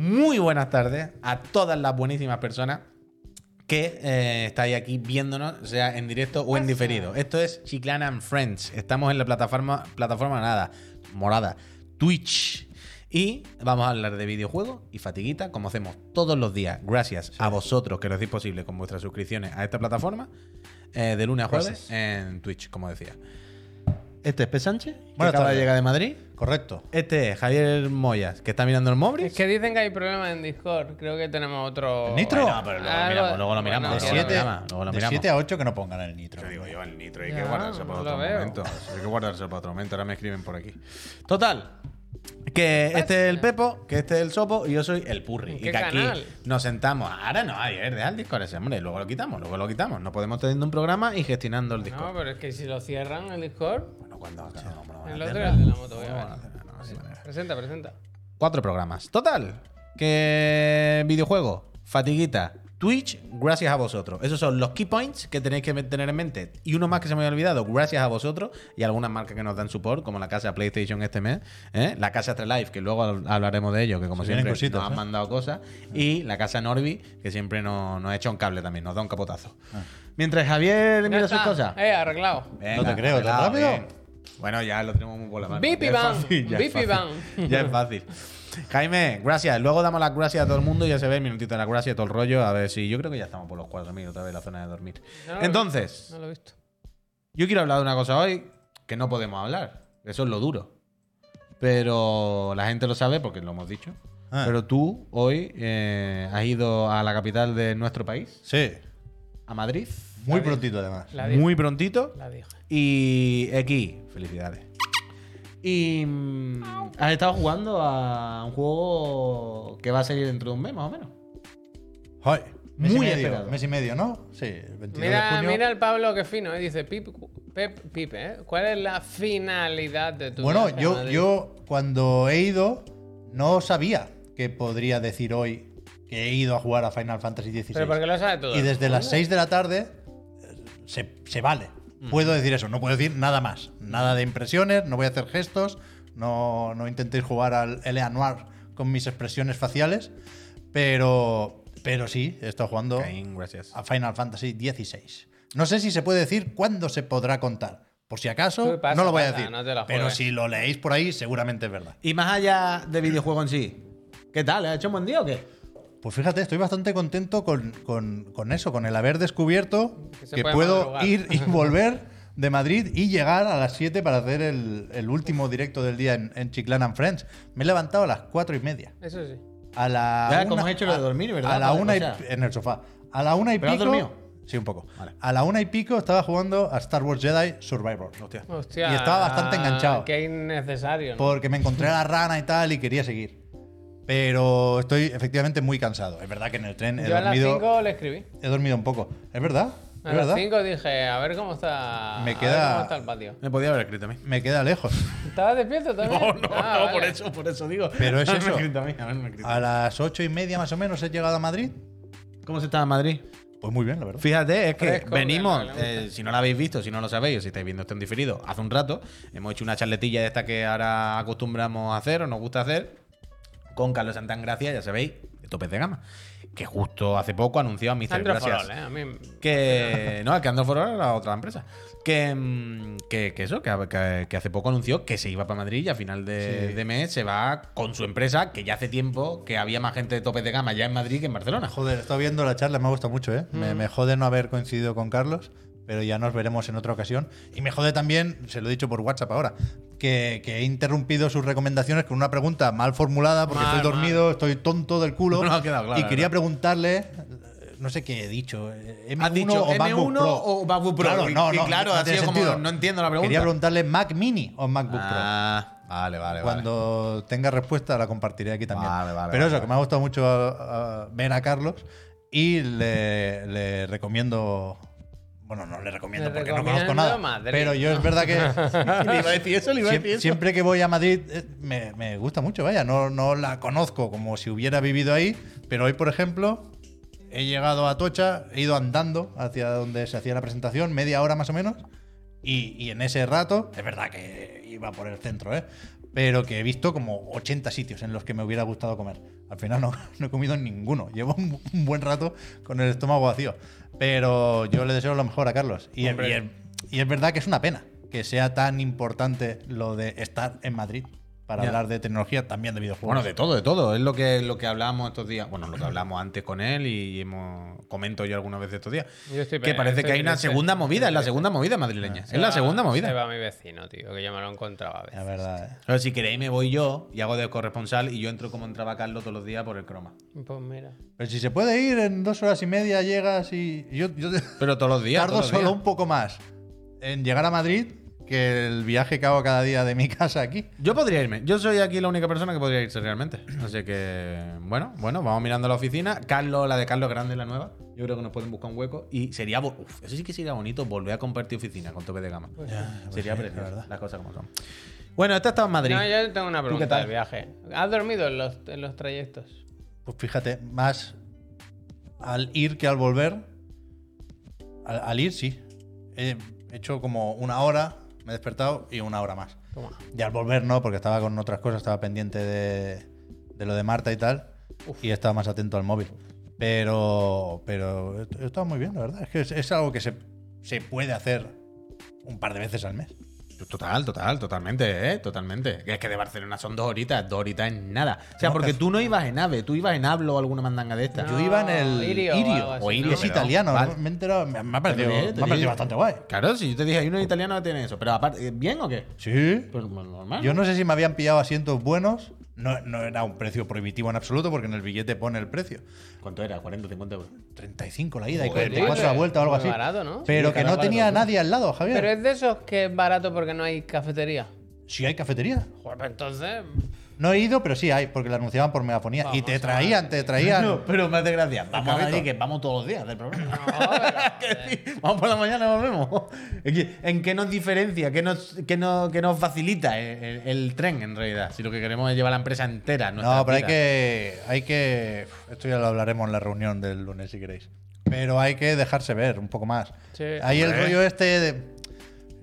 muy buenas tardes a todas las buenísimas personas que eh, estáis aquí viéndonos, sea en directo o en diferido. Esto es Chiclana and Friends. Estamos en la plataforma, plataforma nada, morada, Twitch. Y vamos a hablar de videojuegos y fatiguita, como hacemos todos los días, gracias a vosotros que lo hacéis posible con vuestras suscripciones a esta plataforma, eh, de lunes a jueves Gracias. en Twitch, como decía. Este es P. Sánchez, que acaba de llegar de Madrid. Correcto. Este es Javier Moyas, que está mirando el móvil. Es que dicen que hay problemas en Discord. Creo que tenemos otro. ¿El nitro? Bueno, pero luego lo Algo- miramos, luego lo miramos. bueno, De luego lo 7 miramos, luego lo miramos. a 8 que no pongan el nitro. Te digo yo, el nitro hay que Ya, guardarse para no otro veo. momento. Hay que guardarse para otro momento. Ahora me escriben por aquí. Total. Que este es el Pepo, que este es el Sopo y yo soy el Purri. ¿En Y qué que aquí canal? nos sentamos. Ahora no, ayer, deja el Discord ese, hombre. Luego lo quitamos, luego lo quitamos. No podemos teniendo un programa y gestionando el No, Discord. pero es que si lo cierran el Discord. Bueno, cuando no, no El otro es el de la moto, voy a ver. no, sí. Presenta, presenta. Cuatro programas. Total. Que videojuego, fatiguita, Twitch, gracias a vosotros. Esos son los key points que tenéis que tener en mente. Y uno más que se me había olvidado, gracias a vosotros y algunas marcas que nos dan support, como la casa PlayStation este mes, ¿eh? la casa Life, que luego hablaremos de ello, que como Se siempre cositas, nos han ¿eh? mandado cosas, y la casa Norby, que siempre nos, nos echa un cable también, nos da un capotazo. Ah. Mientras Javier mira sus cosas. Eh, arreglado. Venga, No te creo, ¿tan arreglado, rápido? bien. Bueno, ya lo tenemos muy por la mano. Bipi Ya es bang, fácil, ya es bipi fácil. bang. Ya es fácil. Jaime, gracias. Luego damos las gracias a todo el mundo y ya se ve el minutito de la gracia, todo el rollo. A ver si yo creo que ya estamos por los cuatro mil otra vez la zona de dormir. No Entonces, visto, No lo he visto. yo quiero hablar de una cosa hoy que no podemos hablar. Eso es lo duro. Pero la gente lo sabe porque lo hemos dicho. Ah. Pero tú hoy eh, has ido a la capital de nuestro país, Sí. a Madrid, Muy prontito, además. La muy prontito. La dije. Y aquí, felicidades. Y mm, has estado jugando a un juego que va a salir dentro de un mes, más o menos. Joder, mes Muy y medio, esperado. Mes y medio, ¿no? Sí, el 22 de Mira, junio. mira el Pablo que fino, ¿eh? Dice Pip, Pep, Pipe, ¿eh? ¿Cuál es la finalidad de tu Bueno, viaje a yo, Madrid? yo cuando he ido no sabía que podría decir hoy que he ido a jugar a Final Fantasy XVI. Pero porque lo sabe todo. y desde las mundo. 6 de la tarde eh, se, se vale. Puedo decir eso, no puedo decir nada más. Nada de impresiones, no voy a hacer gestos, no, no intentéis jugar al L.A. Noir con mis expresiones faciales, pero, pero sí, he estado jugando Caín, gracias. a Final Fantasy XVI. No sé si se puede decir cuándo se podrá contar. Por si acaso, pasa, no lo voy a pasa, decir. no pero si lo leéis por ahí, seguramente es verdad. Y más allá de videojuego en sí, ¿qué tal? ¿Has hecho un buen día o qué? Pues fíjate, estoy bastante contento con, con- con eso, con el haber descubierto Que que puedo madrugar. ir y volver de Madrid y llegar a las 7 para hacer el, el último directo del día en, en Chiclana and Friends. Me he levantado a las 4 y media. Eso sí. A la Ya, una- como has hecho lo de dormir, ¿verdad? A la una y, en el sofá. A la una y ¿Pero has pico. dormido? Sí, un poco. Vale. A la una y pico estaba jugando a Star Wars Jedi Survivor. Hostia. Hostia. Y estaba bastante enganchado. Qué innecesario. ¿no? Porque me encontré a la rana y tal y quería seguir. Pero estoy efectivamente muy cansado. Es verdad que en el tren he Yo a las dormido, 5 le escribí. he dormido un poco. ¿Es verdad? A ¿Es las verdad? 5 dije, a ver cómo está. Me a ver queda- cómo está el patio. Me podía haber escrito a mí. Me queda lejos. ¿Estabas despierto también? No, no, Ah, no, vale. por eso, por eso digo. Pero es Haberme eso. escrito a mí, a A las ocho y media más o menos he llegado a Madrid. ¿Cómo se está en Madrid? Pues muy bien, la verdad. Fíjate, es que Fresco, venimos, eh, si no lo habéis visto, si no lo sabéis, o si estáis viendo esto en diferido, hace un rato hemos hecho una charletilla de esta que ahora acostumbramos a hacer o nos gusta hacer con Carlos Santangracia, ya sabéis, de topes de gama, que justo hace poco anunció a Mr. Andro Gracias. Forol, ¿eh? A mí. Que. No, el que Andor for All era la otra empresa. Que, mm, que, que eso, que, hace poco anunció que se iba para Madrid y a final de, Sí. de mes se va con su empresa, que ya hace tiempo que había más gente de topes de gama ya en Madrid que en Barcelona. Joder, estado viendo la charla, me ha gustado mucho, ¿eh? Me, me jode no haber coincidido con Carlos, pero ya nos veremos en otra ocasión. Y me jode también, se lo he dicho por WhatsApp ahora, que, que he interrumpido sus recomendaciones con una pregunta mal formulada porque Mal, estoy dormido, estoy tonto del culo. No ha quedado claro, y quería preguntarle, no sé qué he dicho, eh, M1 Has dicho o MacBook M1 Pro. o MacBook Pro. Claro, Y- no, y no, claro, no ha sido como, no entiendo la pregunta. Quería preguntarle Mac Mini o MacBook Pro. Ah, vale, vale, vale. Cuando tenga respuesta la compartiré aquí también. Vale, vale, Pero eso, que me ha gustado mucho uh, uh, ver a Carlos y le, le recomiendo. Bueno, no le recomiendo Le porque no recomiendo conozco nada. Madrid, pero yo ¿no? es verdad que Le iba a decir eso, le iba a decir eso. siempre que voy a Madrid eh, me, me gusta mucho, vaya. No, no la conozco como si hubiera vivido ahí, pero hoy, por ejemplo, he llegado a Tocha, he ido andando hacia donde se hacía la presentación, media hora más o menos, y, y en ese rato, es verdad que iba por el centro, ¿eh? pero que he visto como 80 sitios en los que me hubiera gustado comer. Al final no, no he comido ninguno. Llevo un, un buen rato con el estómago vacío. Pero yo le deseo lo mejor a Carlos. Y, es verdad que es una pena que sea tan importante lo de estar en Madrid para Ya. hablar de tecnología, también de videojuegos. Bueno, de todo, de todo. Es lo que, lo que hablamos estos días. Bueno, lo que hablamos antes con él y hemos comento yo algunas veces estos días. Yo estoy que parece que hay una segunda movida, es la segunda movida madrileña. Se Es la segunda Se movida. va mi vecino, tío, que yo me lo encontraba a veces. Es verdad, ¿eh? Pero si queréis me voy yo y hago de corresponsal y yo entro como entraba Carlos todos los días por el croma. Pues mira. Pero si se puede ir en dos horas y media, llegas y. Yo, yo Pero todos los días. tardo todos los solo días. un poco más en llegar a Madrid que el viaje que hago cada día de mi casa aquí. Yo podría irme. Yo soy aquí la única persona que podría irse realmente. Así que, bueno, bueno, vamos mirando la oficina. Carlos, la de Carlos Grande, la nueva. Yo creo que nos pueden buscar un hueco. Y sería, uf, eso sí que sería bonito, volver a compartir oficina con tope de gama. Pues sería sí, precioso, la verdad. las cosas como son. Bueno, este estaba en Madrid. No, yo tengo una qué pregunta tal? del viaje. ¿Has dormido en los, en los trayectos? Pues fíjate, más al ir que al volver. Al, al ir, sí. He hecho como una hora, me he despertado y una hora más. Toma. Y al volver no, porque estaba con otras cosas, estaba pendiente de, de lo de Marta y tal. Y estaba más atento al móvil. Pero, pero estado muy bien, la verdad. Es que es, es algo que se, se puede hacer un par de veces al mes. Total, total, totalmente, ¿eh? Totalmente. Es que de Barcelona son dos horitas, dos horitas es nada. O sea, No, porque tú no ibas en AVE, tú ibas en Hablo o alguna mandanga de estas. Yo iba en el Irio o Irio. algo así, O Irio, Y es italiano, vale. me ha parecido, me ha parecido bastante guay. Claro, si yo te dije, hay unos italianos que tienen eso. Pero aparte, ¿eh, ¿bien o qué? Sí. Pues normal. Yo no sé si me habían pillado asientos buenos. No, no era un precio prohibitivo en absoluto porque en el billete pone el precio. ¿Cuánto era? ¿40 50 euros? 35 la ida y Joder, 44 la vuelta o algo así. barato, ¿no? Pero Sí, que no tenía barato. nadie al lado, Javier. Pero es de esos que es barato porque no hay cafetería. Sí hay cafetería. Joder, pues entonces. No he ido, pero sí hay, porque la anunciaban por megafonía. y te a traían, te traían. No, pero me hace gracia. Vamos a. Madrid, que vamos todos los días del programa. No, vamos por la mañana volvemos. ¿En qué nos diferencia? ¿Qué nos, qué nos, qué nos facilita el, el- el tren, en realidad? Si lo que queremos es llevar la empresa entera. No, pero hay que, hay que. Esto ya lo hablaremos en la reunión del lunes si queréis. Pero hay que dejarse ver un poco más. Sí. Hay el rollo este. de-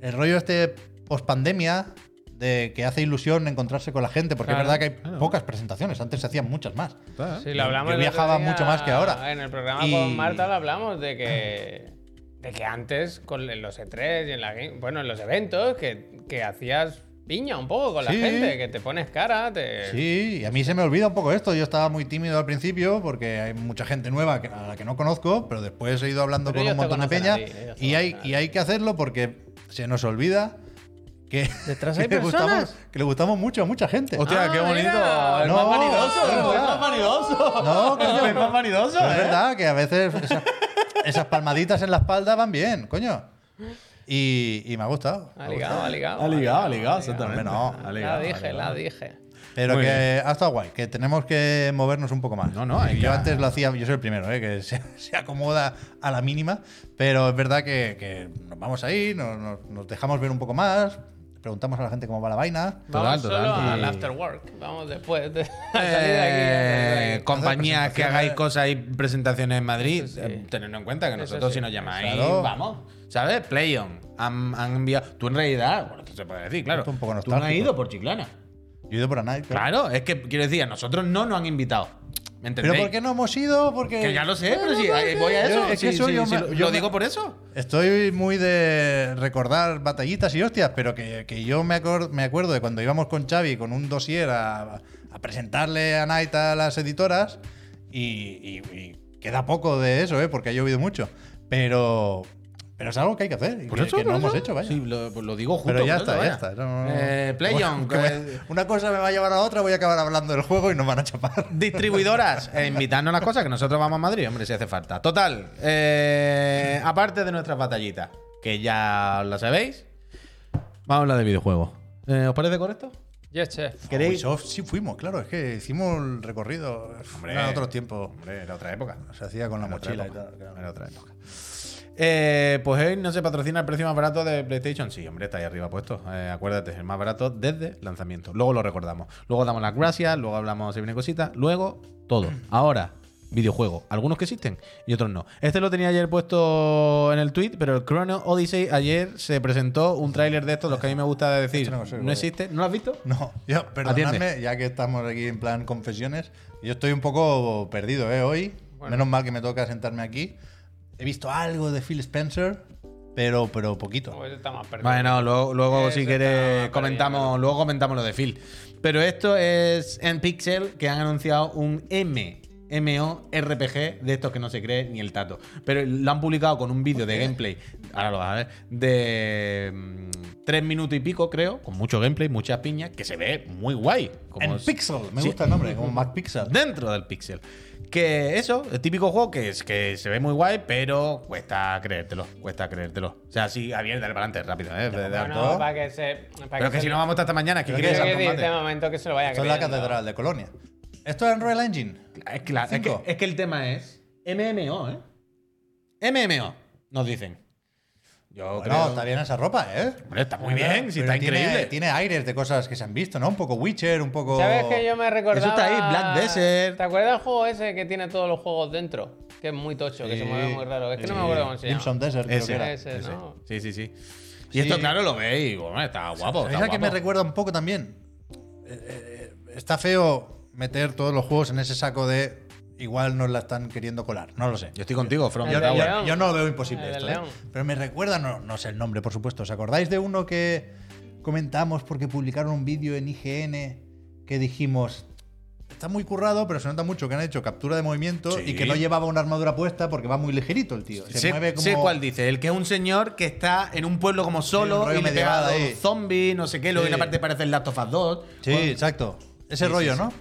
el rollo este post pandemia de que hace ilusión encontrarse con la gente, porque Claro, es verdad que hay pocas presentaciones. Antes se hacían muchas más. Sí, lo hablamos Yo viajaba mucho más que ahora. En el programa Y- con Marta lo hablamos de que, de que antes, con los E3 y en la bueno, en los eventos, que, que hacías piña un poco con la gente, que te pones cara, te. Sí, y a mí se me olvida un poco esto. Yo estaba muy tímido al principio porque hay mucha gente nueva que- a la que no conozco, pero después he ido hablando Pero con un montón de peña ti, y, hay, y hay que hacerlo porque se nos olvida que, Detrás que hay le gustamos, personas. que le gustamos mucho a mucha gente. Hostia, Ah, qué bonito. mira. El No, más vanidoso. es El más vanidoso. No, coño. El más vanidoso. Es ¿eh? verdad que a veces esas, esas palmaditas en la espalda van bien, coño. Y, y me ha gustado. Ha ligado, ha ligado. Ha ligado, ha ligado, exactamente. no. Ha ligado, La dije, ligado. la dije. Pero Muy que bien. ha estado guay, que tenemos que movernos un poco más. No, no, hay yo que- antes lo hacía, yo soy el primero, ¿eh? que se, se acomoda a la mínima, pero es verdad que, que nos vamos ahí, nos, nos- nos dejamos ver un poco más, preguntamos a la gente cómo va la vaina. Vamos total, solo total. al after work. Vamos después de a salir de aquí. Eh, a- compañías que hagáis cosas y presentaciones en Madrid, sí. eh, tenedlo en cuenta que nosotros sí. si nos llamáis, Claro. vamos. ¿Sabes? PlayOn. Han, han enviado. Tú en realidad, bueno, esto se puede decir, claro. Un poco tú no has ido por Chiclana. Yo he ido por a Night. Claro, es que quiero decir, a nosotros no nos han invitado. ¿Pero por qué no hemos ido? Porque Que ya lo sé, pero si ahí voy a eso. Yo- es que sí, eso sí, yo sí, yo lo digo por eso. Estoy muy de recordar batallitas y hostias, pero que, que yo me, acor- me acuerdo de cuando íbamos con Xavi con un dossier a, a presentarle a Night a las editoras y, y- y queda poco de eso, ¿eh? porque ha llovido mucho. Pero, pero es algo que hay que hacer y Por que, eso, que no hemos hecho, vaya. Sí, lo, lo digo justo. pero ya está, ya está. no- Eh, PlayOn. que me- una cosa me va a llevar a otra, voy a acabar hablando del juego y nos van a chapar. Distribuidoras, eh, invitarnos las cosas que nosotros vamos a Madrid, hombre, si hace falta. Total, eh, aparte de nuestras batallitas, que ya la sabéis, vamos a hablar de videojuegos. Eh, ¿Os parece correcto? Yes, chef. ¿Queréis? Ubisoft sí fuimos, claro, es que hicimos el recorrido. Era otro tiempo. Hombre, era otra época. Se hacía con la mochila y época. tal. claro. Era otra época. Eh, pues hoy no se patrocina el precio más barato de PlayStation. Sí, hombre, está ahí arriba puesto. Eh, acuérdate, el más barato desde lanzamiento. Luego lo recordamos. Luego damos las gracias, luego hablamos si viene cosita, luego todo. Ahora, videojuego. Algunos que existen y otros no. Este lo tenía ayer puesto en el tweet, pero el Chrono Odyssey ayer se presentó un tráiler de estos, los que a mí me gusta decir. No lo sé, ¿No güey. existe? ¿No lo has visto? No, yo, perdonadme, ya que estamos aquí en plan confesiones, yo estoy un poco perdido, ¿eh? Hoy, menos mal que me toca sentarme aquí. He visto algo de Phil Spencer, pero, pero poquito. Pues está más perdido. Bueno, luego, si quieres comentamos, perdido, luego comentamos lo de Phil. Pero esto es en Pixel que han anunciado un M. MMORPG de estos que no se cree ni el tato. Pero lo han publicado con un vídeo de gameplay, ahora lo vas a ver, de mm, tres minutos y pico, creo, con mucho gameplay, muchas piñas, que se ve muy guay. Como En es- Pixel, me Sí. gusta el nombre, como Mac Pixel. dentro del Pixel. Que eso, el típico juego que, es, que se ve muy guay, pero cuesta creértelo, cuesta creértelo. O sea, sí, Javier, dale para adelante, rápido, ¿eh? De- de- Bueno, todo. para que se. Para pero que se- si no vamos hasta esta mañana, ¿qué Pero quieres que- decir, combate? de momento que se lo vaya Esto es la catedral de Colonia. Esto es en Royal Engine. Es, claro, es, que, es que el tema es MMO, ¿eh? MMO, nos dicen. Yo Bueno, creo. está bien esa ropa, ¿eh? Hombre, está muy bien, sí, Pero está tiene- increíble. Tiene aires de cosas que se han visto, ¿no? Un poco Witcher, un poco. ¿Sabes que yo me recordaba? está ahí, Black Desert. ¿Te acuerdas del juego ese que tiene todos los juegos dentro? Que es muy tocho, que se mueve muy raro. Es que no me acuerdo cómo se llama. Crimson Desert, creo Ese, que era. Ese, ese. ¿no? Sí, sí, sí. Y Sí. esto, claro, lo veis. y, Bueno, está guapo. ¿Sabéis Está a qué me recuerda un poco también? Eh, eh, está feo meter todos los juegos en ese saco de igual nos la están queriendo colar. No lo sé. Yo estoy contigo, From Yo, no lo veo imposible esto, ¿eh? Pero me recuerda, no, no sé el nombre, por supuesto. ¿Os acordáis de uno que comentamos porque publicaron un vídeo en IGN que dijimos. Está muy currado, pero se nota mucho que han hecho captura de movimiento Sí. y que no llevaba una armadura puesta porque va muy ligerito el tío. Se sé, mueve como. sé cuál dice. El que es un señor que está en un pueblo como solo y le pega a los zombies, no sé qué. Luego Sí. en una parte parece el Last of Us 2. Sí, Bueno, exacto. Ese Sí, rollo, sí, ¿no?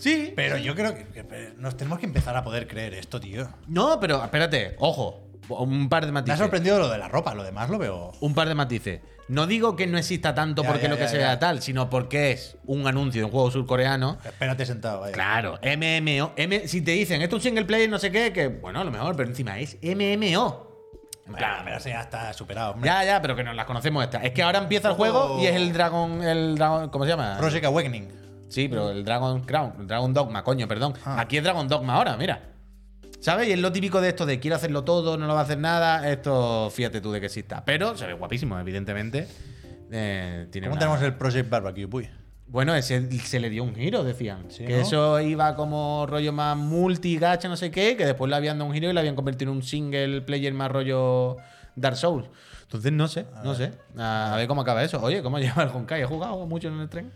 Sí. Pero yo creo que, que nos tenemos que empezar a poder creer esto, tío. No, pero espérate, ojo. Un par de Me ha matices. sorprendido lo de la ropa, lo demás lo veo. Un par de matices. No digo que no exista tanto Ya, porque ya, lo que ya, sea tal, sino porque es un anuncio de un juego surcoreano. Espérate sentado, vaya. Claro, MMO. M si te dicen, esto es un single player, no sé qué, que bueno, a lo mejor, pero encima es MMO. Plan, pero ya está superado, hombre. ya, ya, pero que nos las conocemos estas. Es que ahora empieza el juego y es el Dragon. El Dragon ¿Cómo se llama? Project Awakening. Sí, pero el Dragon Crown, el Dragon Dogma, coño, perdón. Ah. Aquí es Dragon Dogma ahora, mira. ¿Sabes? Y es lo típico de esto de quiero hacerlo todo, no lo va a hacer nada. Esto, fíjate tú de que exista. Pero se ve guapísimo, evidentemente. Eh, tiene ¿Cómo una- tenemos el Project Barbecue, puy? Bueno, ese se le dio un giro, decían. Sí, que ¿no? eso iba como rollo más multi-gacha, no sé qué, que después le habían dado un giro y le habían convertido en un single player más rollo Dark Souls. Entonces, no sé, no sé. A, a ver cómo acaba eso. Oye, ¿cómo lleva el Honkai? ¿He jugado mucho en el tren?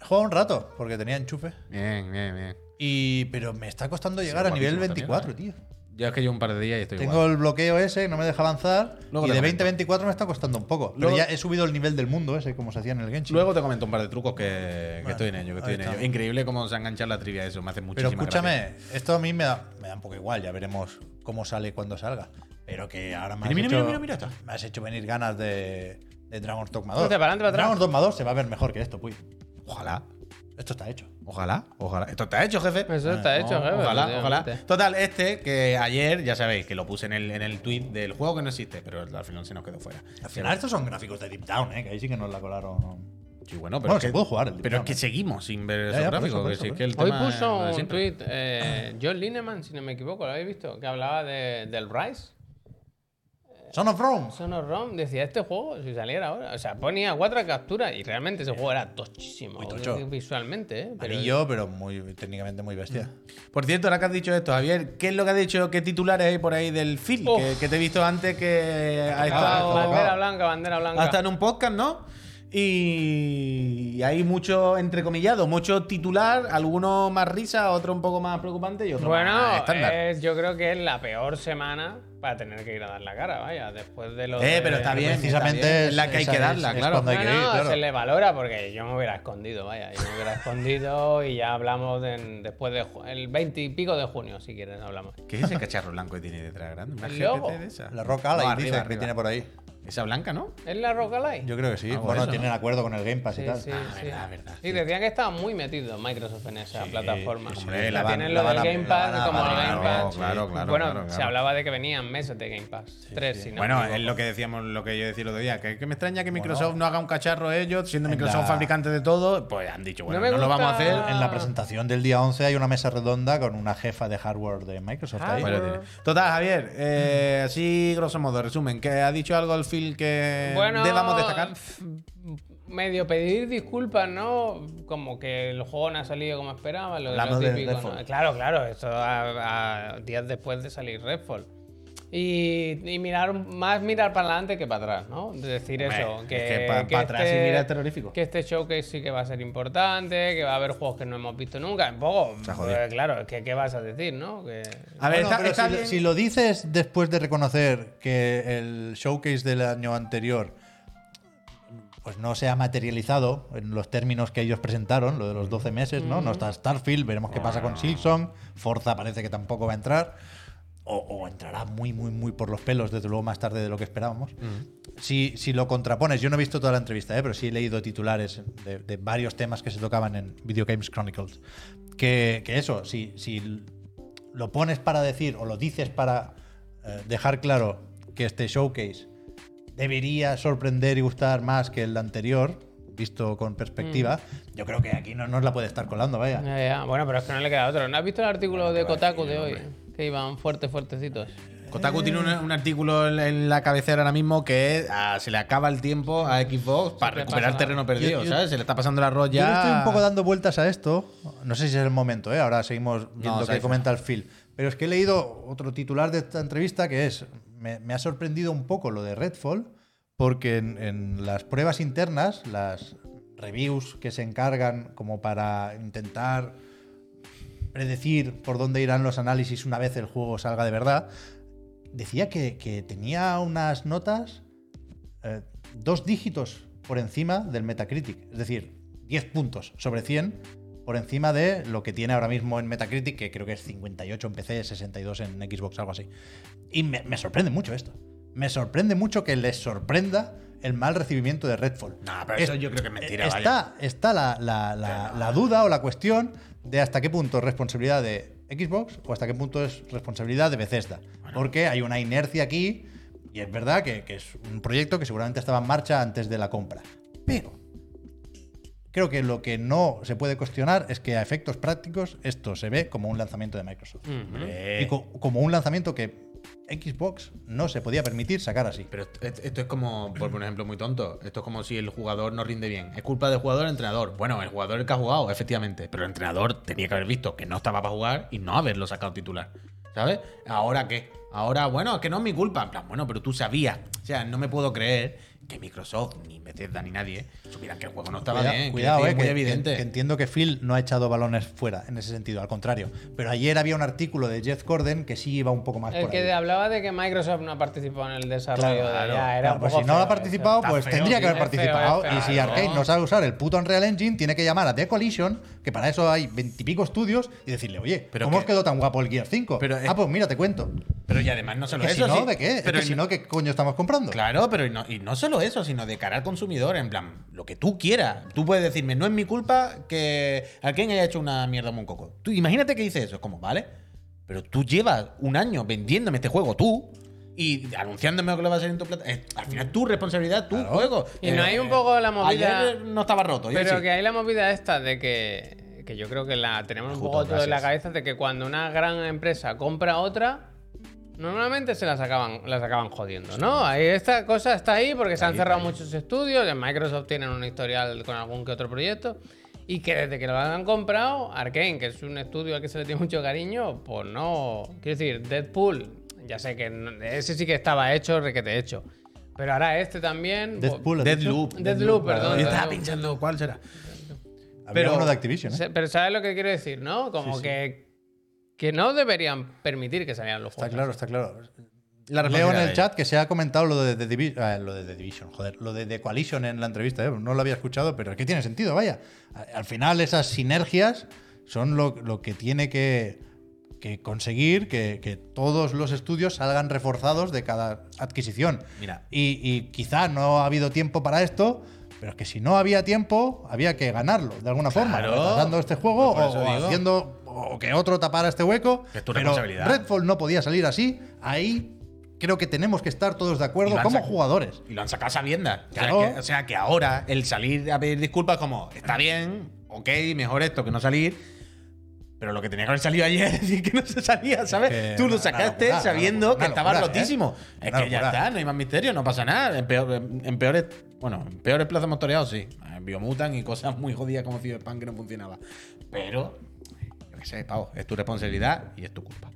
He jugado un rato, porque tenía enchufe. Bien, bien, bien. Y, pero me está costando llegar a nivel guapísimo también, 24, tío. Yo es que llevo un par de días y estoy Tengo igual. el bloqueo ese, no me deja avanzar. Luego y de comento. 20 a 24 me está costando un poco. Pero Luego- ya he subido el nivel del mundo ese, como se hacía en el Genshin. Luego te comento un par de trucos que, que estoy en ello, que estoy en ello. Increíble cómo se ha enganchado la trivia eso, me hace Pero muchísima escúchame, gracia. esto a mí me da, me da un poco igual, ya veremos cómo sale cuando salga. Pero que ahora me has, Mira, hecho, mira, mira, me has hecho venir ganas de, de Dragon's Dogma 2. Vete para adelante, para atrás. Dragon's Dogma 2 se va a ver mejor que esto, puy. Ojalá, Esto está hecho. ojalá, ojalá. Esto está hecho, jefe. Eso está Ah, hecho, no, jefe. Ojalá, ojalá. Total, este que ayer, ya sabéis, que lo puse en el, en el tweet del juego que no existe, pero al final se nos quedó fuera. Al final estos son gráficos de Deep Down, ¿eh? que ahí sí que nos la colaron. Sí, bueno, pero, Bueno, es se que, puede jugar el pero es que ¿eh? seguimos sin ver esos gráficos. eso, por que eso, sí, por que el Hoy puso un tweet eh, John Lineman, si no me equivoco, ¿lo habéis visto? Que hablaba de, del Rise. Son of Rome. Son of Rome decía este juego si saliera ahora. O sea, ponía cuatro capturas y realmente ese juego era tochísimo. Muy tocho. Visualmente, ¿eh? Pero pero muy técnicamente muy bestia. Por cierto, ahora que has dicho esto, Javier, ¿qué es lo que ha dicho? ¿Qué titulares hay por ahí del? Uf. Que, que te he visto antes que estado, ha bandera blanca, bandera blanca. ha estado en un podcast, ¿no? Y hay mucho entrecomillado, mucho titular, algunos más risa, otro un poco más preocupante y otro Bueno, más estándar. es- yo creo que es la peor semana para tener que ir a dar la cara, vaya, después de lo Eh, de- pero está bien. Precisamente está bien, es es la que hay que es- darla, es claro. cuando hay No, que ir, no, claro. se le valora porque yo me hubiera escondido, vaya. Yo me hubiera escondido y ya hablamos de- después de ju- el 20 y pico de junio, si quieres, hablamos. ¿Qué es ese cacharro blanco que tiene detrás grande? ¿Una El logo. de esa? La Rock Ally No, dice arriba, que tiene por ahí. Esa blanca, ¿no? ¿Es la Roca Light? Yo creo que sí. Algo bueno, eso, tienen ¿no? acuerdo con el Game Pass y tal. sí, Ah, sí. verdad, verdad, Sí, decían que estaba muy metido Microsoft en esa plataforma. sí, hombre, la la tienen lo la del Game Pass como el Game claro, Pass. claro, claro, bueno, claro, se hablaba de que venían meses de Game Pass. Tres, si no. Bueno, es lo que decíamos, lo que yo decía el otro día, que, que me extraña que Microsoft no haga un cacharro ellos, siendo En Microsoft la- fabricante de todo, pues han dicho, bueno, No lo vamos a hacer. En la presentación del día 11 hay una mesa redonda con una jefa de hardware de Microsoft ahí. Bueno, tiene. Total, Javier, eh, así grosso modo, resumen, que ha dicho algo el Que Bueno, debamos destacar. Medio pedir disculpas, ¿no? Como que el juego no ha salido como esperaba. Lo, lo de típico, Redfall. ¿no? Claro, claro, eso a, a días después de salir Redfall. Y, y mirar más mirar para adelante que para atrás, ¿no? De decir Hombre, eso. es Que, que pa- que pa' atrás y mira terrorífico. Que este showcase sí que va a ser importante, que va a haber juegos que no hemos visto nunca. Un poco, pues, claro, que, ¿qué vas a decir, no? Que, A ver, Bueno, está, pero está si, lo- bien. si lo dices después de reconocer que el showcase del año anterior pues no se ha materializado en los términos que ellos presentaron, lo de los 12 meses, ¿no? No está Starfield, veremos qué pasa con Silksong, Forza parece que tampoco va a entrar, o, o entrará muy, muy, muy por los pelos, desde luego más tarde de lo que esperábamos. Si, si lo contrapones, yo no he visto toda la entrevista, ¿eh? pero sí he leído titulares de, de varios temas que se tocaban en Video Games Chronicles, que, que eso, si, si lo pones para decir o lo dices para eh, dejar claro que este showcase debería sorprender y gustar más que el anterior, visto con perspectiva, yo creo que aquí no nos la puede estar colando, vaya. Ya, ya. Bueno, pero es que no le queda otro. ¿No has visto el artículo de Kotaku de hoy? Que iban fuertes, fuertecitos. Kotaku tiene un, un artículo en, en la cabecera ahora mismo que ah, se le acaba el tiempo a Xbox para recuperar pasa. terreno perdido, Yo- yo- ¿sabes? Se le está pasando el arroz Yo ya. le estoy un poco dando vueltas a esto. No sé si es el momento, ¿eh? ahora seguimos viendo Saifa. que comenta el Phil. Pero es que he leído otro titular de esta entrevista que es, me, me ha sorprendido un poco lo de Redfall, porque en, en las pruebas internas, las reviews que se encargan como para intentar predecir por dónde irán los análisis una vez el juego salga de verdad, decía que, que tenía unas notas eh, dos dígitos por encima del Metacritic. Es decir, 10 puntos sobre 100 por encima de lo que tiene ahora mismo en Metacritic, que creo que es 58 en PC, 62 en Xbox, algo así. Y me, me sorprende mucho esto. Me sorprende mucho que les sorprenda el mal recibimiento de Redfall. No, pero eso yo creo que es mentira, Está, está la, la- la- la duda o la cuestión de hasta qué punto es responsabilidad de Xbox o hasta qué punto es responsabilidad de Bethesda. Porque hay una inercia aquí y es verdad que, que es un proyecto que seguramente estaba en marcha antes de la compra. Pero creo que lo que no se puede cuestionar es que a efectos prácticos esto se ve como un lanzamiento de Microsoft. Eh, Y co- como un lanzamiento que Xbox no se podía permitir sacar así. Pero esto, es como, por un ejemplo muy tonto, esto es como si el jugador no rinde bien. Es culpa del jugador o entrenador. Bueno, el jugador el que ha jugado, efectivamente, pero el entrenador tenía que haber visto que no estaba para jugar y no haberlo sacado titular. ¿Sabes? ¿Ahora qué? Ahora, bueno, es que no es mi culpa. En plan, bueno, pero tú sabías. O sea, no me puedo creer que Microsoft, ni Bethesda, ni nadie supieran que el juego no estaba Cuida- bien. Cuidado, que eh, es muy que, evidente. que- que entiendo que Phil no ha echado balones fuera en ese sentido, al contrario. Pero ayer había un artículo de Jeff Gordon que sí iba un poco más El por que ahí. de- hablaba de que Microsoft no ha participado en el desarrollo de Claro, ya, era Claro, un pues si no ha eso. participado, Está pues feo, tendría que haber feo, participado. y si. Arkane no sabe usar el puto Unreal Engine, tiene que llamar a The Coalition, que para eso hay veintipico estudios, y decirle, oye, Pero ¿cómo que- os quedó tan guapo el Gear 5? Pero ah, pues mira, te cuento. Pero y además no solo que eso. si no, sí, ¿de qué? Es Pero que si no, ¿qué coño estamos comprando? Claro, pero y no, y no solo eso, sino de cara al consumidor, en plan, lo que tú quieras. Tú puedes decirme, no es mi culpa que alguien haya hecho una mierda muy coco. Tú imagínate que dices eso, es como, vale, pero tú llevas un año vendiéndome este juego tú y anunciándome que lo va a ser en tu plata. es- al final tu responsabilidad, tu Claro. juego. Y no hay un poco la movida- Ayer no estaba roto, Pero sí. que hay la movida esta de que, que yo creo que la tenemos un poco todo en la cabeza de que cuando una gran empresa compra otra, normalmente se las acaban, las acaban jodiendo, ¿no? Ahí esta cosa está ahí porque se han cerrado muchos estudios, en Microsoft tienen un historial con algún que otro proyecto. Y que desde que lo han comprado, Arkane, que es un estudio al que se le tiene mucho cariño, pues no. Quiero decir, Deadpool, ya sé que no- ese sí que estaba hecho, requete hecho. Pero ahora este también. Deadpool. Deadloop. Deadloop, perdón. Yo estaba pensando, ¿cuál será? Había pero- uno de Activision, ¿eh? Pero ¿sabes lo que quiero decir, no? Como que, que no deberían permitir que salieran los Está juegos. claro, está claro. La Leo en el chat que se ha comentado lo de The, Divi- ah, lo de The Division, joder, lo de The Coalition en la entrevista, ¿eh? no lo había escuchado, pero es que tiene sentido, vaya. Al final esas sinergias son lo, lo que tiene que, que conseguir que, que todos los estudios salgan reforzados de cada adquisición. Mira. Y, y quizá no ha habido tiempo para esto, pero es que si no había tiempo, había que ganarlo de alguna forma. Claro. Retrasando este juego Por o, o haciendo o que otro tapara este hueco. Es tu pero. Redfall no podía salir así. Ahí creo que tenemos que estar todos de acuerdo como jugadores. Y lo han sacado sabiendas. O sea, Claro. que, o sea, que ahora el salir a pedir disculpas como, está bien, ok, mejor esto que no salir. Pero lo que tenía que haber salido ayer es decir que no se salía, ¿sabes? Tú lo sacaste locura, sabiendo que estaba locura, ¿eh? rotísimo. Es que ya está, no hay más misterio, no pasa nada. En, peor- en peores, bueno, en peores plazas hemos toreado, sí. En Biomutan y cosas muy jodidas como Cyberpunk que no funcionaba. Pero, yo qué sé, pavo, es tu responsabilidad y es tu culpa.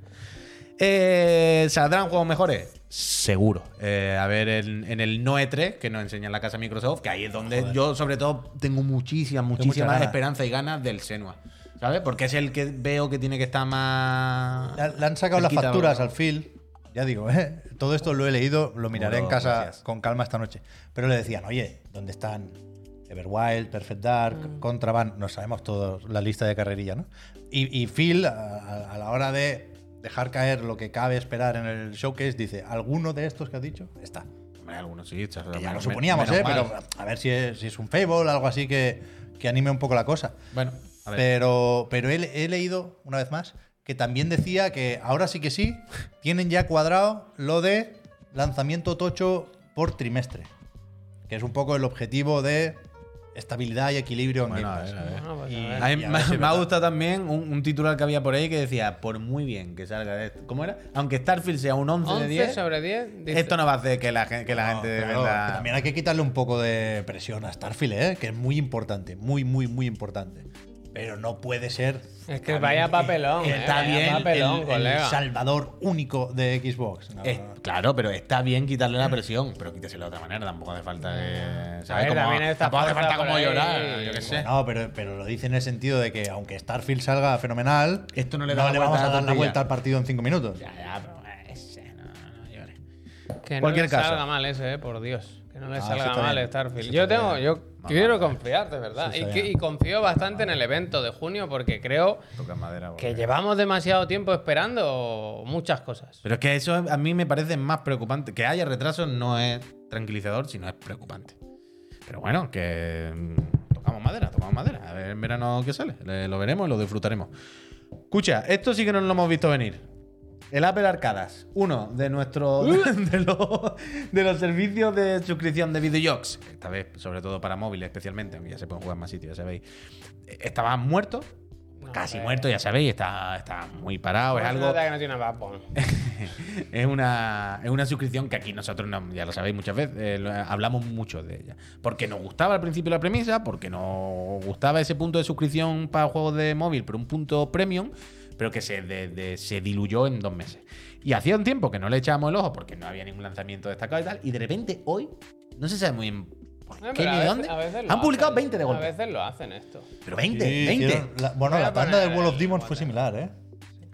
Eh, ¿Saldrán juegos mejores? Seguro. Eh, a ver, en, en el Noe 3, que nos enseña en la casa Microsoft, que ahí es donde yo, sobre todo, tengo muchísimas, muchísimas esperanzas y ganas del Senua. ¿Sabes? Porque es el que veo que tiene que estar más. Le, le han sacado las facturas al Phil. Ya digo, ¿eh? todo esto lo he leído, lo miraré en casa gracias. con calma esta noche. Pero le decían, oye, ¿dónde están Everwild, Perfect Dark, Contraband? No sabemos todos la lista de carrerilla, ¿no? Y, y Phil, a, a- la hora de dejar caer lo que cabe esperar en el showcase, dice, ¿alguno de estos que has dicho? Está. Hombre, algunos sí, chas, Que ya menos- lo suponíamos, ¿eh? mal. Pero a ver si es, si es un Fable, algo así que, que anime un poco la cosa. Bueno. Pero, pero he, he leído, una vez más, que también decía que ahora sí que sí, tienen ya cuadrado lo de lanzamiento tocho por trimestre. Que es un poco el objetivo de estabilidad y equilibrio en Bueno, Game a Pass. ver, a ver. Ah, pues a Y- ver. A mí y me, si ha verdad. gustado también un, un titular que había por ahí que decía, por muy bien que salga de esto. ¿Cómo era? Aunque Starfield sea un 11, de 11 10, sobre 10. dice- esto no va a hacer que la, que la No, gente claro, venda- que también hay que quitarle un poco de presión a Starfield, ¿eh? que es muy importante, muy, muy, muy importante. Pero no puede ser. Es que vaya papelón, eh, está vaya bien papelón, el, salvador único de Xbox. No, Es- claro, pero está bien quitarle la presión, pero quíteselo de otra manera, tampoco hace falta que. ¿sabes? Ver, Como- tampoco hace falta como ahí. llorar, yo qué sé. No, pero, pero lo dice en el sentido de que aunque Starfield salga fenomenal, Esto no le da la vamos vuelta a dar la vuelta al partido en cinco minutos. Ya, ya, pero. eh, ese, no, no, llores. Que no Cualquier le caso. salga mal ese, eh, por Dios. No le Ah, salga mal. Starfield. Yo tengo, yo quiero confiar, de verdad. Y, que- confío bastante en el evento de junio porque creo Toca madera. porque- que llevamos demasiado tiempo esperando muchas cosas. Pero es que eso a mí me parece más preocupante. Que haya retrasos no es tranquilizador, sino es preocupante. Pero bueno, que mm, tocamos madera, tocamos madera. A ver en verano qué sale. Le- Lo veremos y lo disfrutaremos. Escucha, esto sí que no lo hemos visto venir. El Apple Arcadas, uno de nuestros de, los, de los servicios de suscripción de videojuegos, esta vez sobre todo para móviles especialmente, aunque ya se pueden jugar en más sitios, ya sabéis, estaba muerto, casi muerto, ya sabéis, está, está muy parado, es algo nota que no tiene backbone. es una, es una suscripción que aquí nosotros, no- ya lo sabéis muchas veces, eh, hablamos mucho de ella. Porque nos gustaba al principio la premisa, porque nos gustaba ese punto de suscripción para juegos de móvil, pero un punto premium, pero que se, de- de- se diluyó en dos meses. Y hacía un tiempo que no le echábamos el ojo porque no había ningún lanzamiento destacado y tal, y de repente hoy, no se sabe muy bien No, qué pero ni a de veces- dónde, a han publicado hacen. 20 de A golpe. veces lo hacen esto. Pero 20, Sí, 20. hicieron la- bueno, a la tanda del poner Wall of Demons fue similar, ¿eh?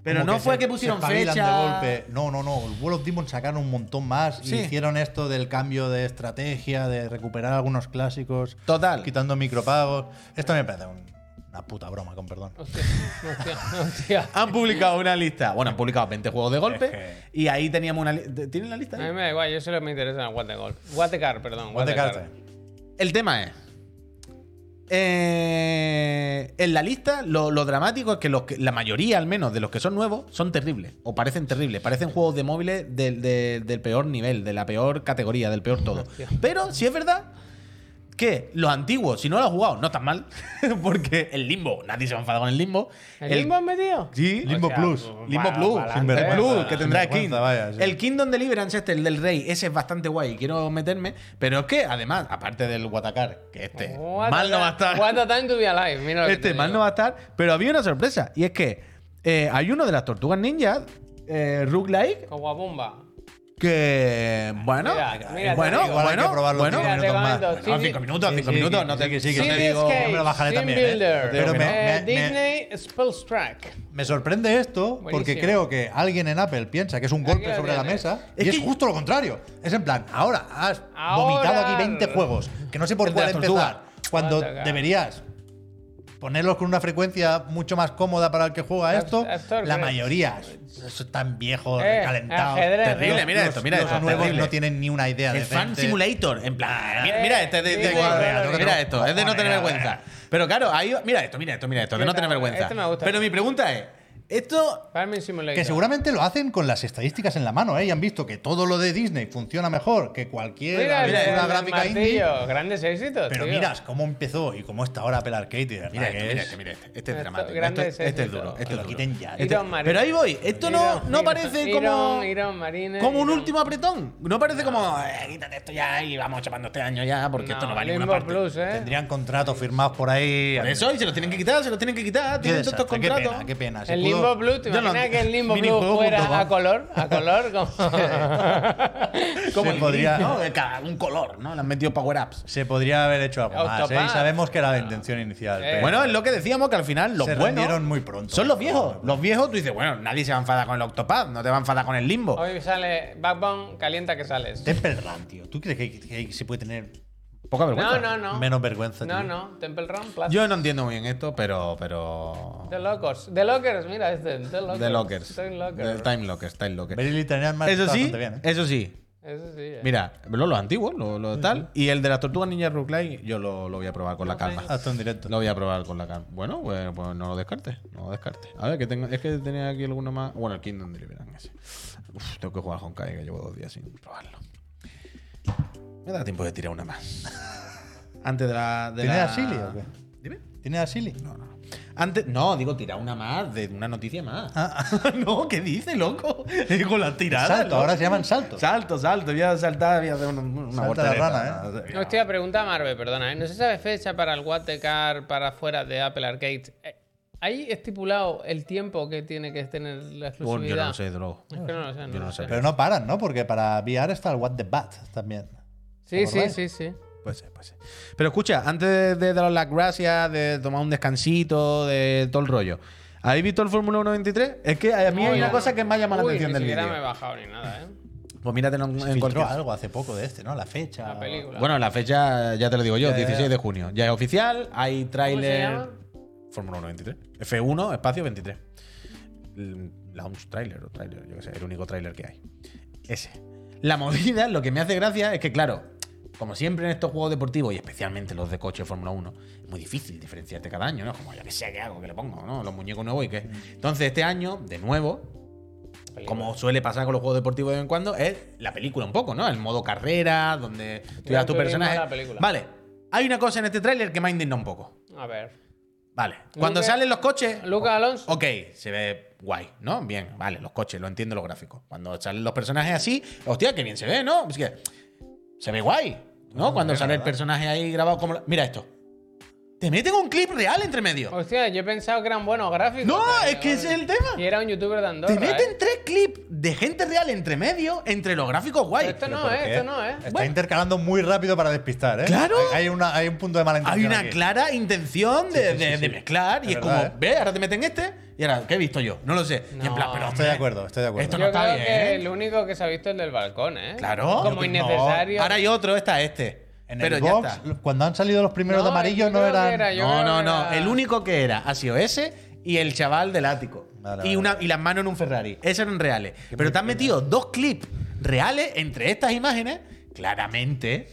Pero Como no fue se- que pusieron fecha. de golpe. No, no, no. El Wall of Demons sacaron un montón más Sí. y hicieron esto del cambio de estrategia, de recuperar algunos clásicos, Total. quitando micropagos. Esto me parece un- una puta broma, con perdón. Hostia, hostia, hostia. Han publicado una lista. Bueno, han publicado 20 juegos de golpe. Es que- Y ahí teníamos una lista. ¿Tienen la lista? A mí me da igual, yo solo me interesa en el What the Golf. What the Car, perdón. What the Car. El tema es. eh, en la lista, lo, lo dramático es que, los que- la mayoría, al menos, de los que son nuevos, son terribles. O parecen terribles. Parecen juegos de móviles del, del- del peor nivel, de la peor categoría, del peor todo. Hostia. Pero sí es verdad que los antiguos, si no lo has jugado, no están mal. Porque el limbo, nadie se va a enfadar con el limbo. ¿El Limbo han metido? Sí, Limbo O sea, Plus. Limbo Plus, pa- que tendrá skin. Vaya, sí. El Kingdom Deliverance, este, el del Rey, ese es bastante guay. Quiero meterme. Pero es que, además, aparte del Watacar, que este What mal no va a estar. What a time to be alive. Mira lo que Este te mal no va a estar. Pero había una sorpresa. Y es que eh, hay uno de las tortugas ninja, eh, Roguelike, Kawabumba. Que. Bueno, Mira, eh, mira, bueno, hay que bueno, probarlo bueno. cinco minutos más. Bueno, sí, cinco minutos, cinco sí, minutos. no te, sí, que sí, que te sí. digo. Case, yo me lo bajaré también, ¿eh? Pero me- eh, me- me- Disney Spells Track. Me sorprende esto porque creo que alguien en Apple piensa que es un golpe sobre la mesa Es y es justo lo contrario. Es en plan, ahora has Ahora- vomitado aquí 20 juegos que no sé por cuál empezar cuando deberías ponerlos con una frecuencia mucho más cómoda para el que juega esto. La mayoría son tan viejos, Eh, recalentados. ajedrez, Terrible, mira esto, mira los esto. nuevos terrible. no tienen ni una idea de El Fan decente. Simulator, en plan. Mira, mira este de, de- de- mira, esto, es de no tener vergüenza. Pero claro, ahí, mira esto, mira esto, mira esto, de no tener vergüenza. este me gusta. Pero mi pregunta es: Esto. Que seguramente lo hacen con las estadísticas en la mano, ¿eh? Y han visto que todo lo de Disney funciona mejor que cualquier Mira, el gráfica indie. grandes éxitos. Pero tío. miras cómo empezó y cómo está ahora Apple Arcade. Mira que este, mira es- este, mira este. Este es dramático. este es duro. Este lo quiten ya. Este- pero ahí voy. Esto no, no parece como. Como un último apretón. No parece como. "Eh, quítate esto ya y vamos chapando este año ya porque esto no vale ninguna parte. Plus, ¿eh? Tendrían contratos firmados por ahí. Por eso, y se los tienen que quitar, se los tienen que quitar. Qué Tienen todos estos desastre, qué contratos. pena, qué pena. Limbo Blue, ¿te Yo no- imaginas que el Limbo Blue fuera a color? A color, como. Como el podría- ¿no? Un color, ¿no? Le han metido power-ups. Se podría haber hecho algo más. ¿eh? Y sabemos que era la intención inicial. Eh. pero Bueno, es lo que decíamos que al final los Se buenos muy pronto. son los viejos. Los viejos, tú dices, bueno, nadie se va a enfadar con el Octopath, no te va a enfadar con el Limbo. Hoy sale Backbone, calienta que sales. Temple Run, tío. ¿Tú crees que, que se puede tener Poca vergüenza. No, no, no. menos vergüenza? No, tío? no. Temple Run Plus. Yo no entiendo muy bien esto, pero. pero... The Lockers. The Lockers, mira este. The Lockers. De Lockers. Time De Lockers. Time Lockers, Time Lockers. Very Little Nightmares Eso sí, bien, ¿eh? eso sí. Eso sí. eh. Mira, los, los antiguos, los, los tal. Y el de las tortugas ninja Roguelike, yo lo, lo voy a probar con la calma. Hazte un directo. Lo voy a probar con la calma. Bueno, pues, pues no lo descartes. No lo descartes. A ver, que tengo, es que tenía aquí alguno más. Bueno, el Kingdom Deliverance ese. Uf, tengo que jugar Honkai, que llevo dos días sin probarlo. Me da tiempo de tirar una más. Antes de la. De ¿Tienes la... a Silly o qué? Dime. ¿Tienes a Silly? No, no. Antes, no, digo, tirar una más de una noticia más. Ah. no, ¿qué dice, loco? Digo, la tirada. Salto, loco. ahora se llaman saltos. Salto, salto, voy a saltar, voy a hacer una, una voltereta. la rana, ¿eh? Hostia, pregunta a Marvel, perdona. ¿eh? No se sabe fecha para el What the Car para fuera de Apple Arcade. Eh, ¿Hay estipulado el tiempo que tiene que tener la exclusividad? Bueno, yo no lo sé, de luego. Es que no lo sé, no Yo no lo sé. Pero no paran, ¿no? Porque para VR está el What the Bat también. Sí, ¿Os sí, sí, sí. Puede ser, puede ser. Pero escucha, antes de, de daros las gracias, de tomar un descansito, de todo el rollo. ¿Habéis visto el Fórmula 1 23? Es que a mí hay una no. cosa que me ha llamado la atención ni del siquiera vídeo. me he bajado ni nada, ¿eh? Pues míratelo en, en Filtró cualquier... algo hace poco de este, ¿no? La fecha. La película. Bueno, la fecha ya te lo digo yo, Ya, ya, 16 ya. de junio. Ya es oficial, hay ¿Cómo se tráiler... llama? Fórmula 1 23. F1, espacio 23. L- Launch trailer o trailer, yo qué sé, el único trailer que hay. Ese. La movida, lo que me hace gracia es que, claro, como siempre en estos juegos deportivos y especialmente los de coche de Fórmula 1, es muy difícil diferenciarte cada año, ¿no? Como yo que sé qué hago, que le pongo, ¿no? Los muñecos nuevos y qué. Entonces, este año, de nuevo, como suele pasar con los juegos deportivos de vez en cuando, es la película un poco, ¿no? El modo carrera, donde tú llevas tu personaje. Vale, hay una cosa en este tráiler que me ha indignado un poco. A ver. Vale. Cuando salen los coches. Lucas Alonso. Ok, se ve guay, ¿no? Bien, vale, los coches, lo entiendo los gráficos. Cuando salen los personajes así, hostia, qué bien se ve, ¿no? Es que se ve guay, ¿no? Cuando sale el personaje ahí grabado como. la- Mira esto. Te meten un clip real entre medio. Hostia, yo he pensado que eran buenos gráficos. No, pero- es que ese es el tema. Y era un youtuber de Andorra. Te meten ¿eh? tres clips de gente real entre medio, entre los gráficos guay. Esto no, ¿Por ¿eh? qué? Esto no, ¿eh? Está Bueno. intercalando muy rápido para despistar, ¿eh? Claro. Hay, hay una, hay un punto de mala Hay una aquí. clara intención de, Sí, sí, sí, de- sí. de mezclar. y Es es verdad, como, ¿eh? ve, ahora te meten este. Y ahora, ¿qué he visto yo? No lo sé. Y en No. plan, pero Estoy de acuerdo, estoy de acuerdo. Esto no Yo está creo bien. que el único que se ha visto es el del balcón, ¿eh? Claro. Como No, innecesario. Ahora hay otro, está este. En pero el ya box, está. cuando han salido los primeros de amarillo, no eran. era- yo No, no, no. era- El único que era ha sido ese y el chaval del ático. Vale, y, vale, una, y las manos en un Ferrari. Esos eran reales. Pero te han metido dos clips reales entre estas imágenes, claramente,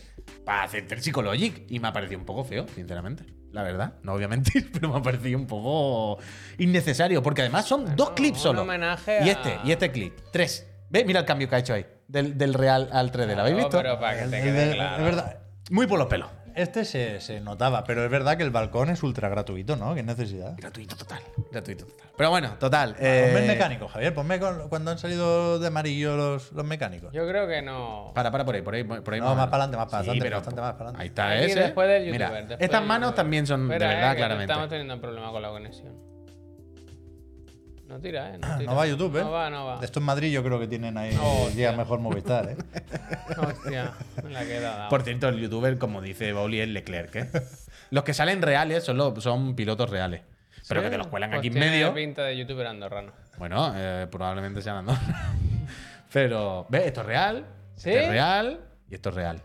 para hacerte el Psychologic. Y me ha parecido un poco feo, sinceramente. La verdad. No voy a mentir, pero me ha parecido un poco innecesario. Porque además son dos clips un solo. homenaje y este, y este clip. Tres. ¿Ves? Mira el cambio que ha hecho ahí. Del, del real al 3D. ¿Lo habéis No, visto? Pero para que Es te quede es claro. verdad. Muy por los pelos. Este se, se notaba, pero es verdad que el balcón es ultra gratuito, ¿no? Qué necesidad. Gratuito total. Gratuito total. Pero bueno, total. Ponme el eh, mecánico, Javier. Ponme con- cuando han salido de amarillo los, los mecánicos. Yo creo que no. Para, para, por ahí, por ahí. Por ahí No, más para adelante, más para Sí, adelante, pero- bastante más para adelante. Ahí está Aquí ese. después del Mira, youtuber, después estas manos youtuber. también son Espera, de eh, verdad, que claramente. Estamos teniendo un problema con la conexión. No tira, ¿eh? No, tira. No va a YouTube, ¿eh? No va, no va. Esto en Madrid yo creo que tienen ahí Oh, hostia. mejor Movistar, ¿eh? Hostia, me la queda dado. Por cierto, el youtuber, como dice Bauli, es Leclerc. ¿eh? los que salen reales son, los- son pilotos reales. Pero que te los cuelan Pues aquí en medio. pinta de youtuber andorrano. Bueno, eh, probablemente sean Andorra. Pero, ¿ves? Esto es real. ¿Sí? Esto es real. Y esto es real.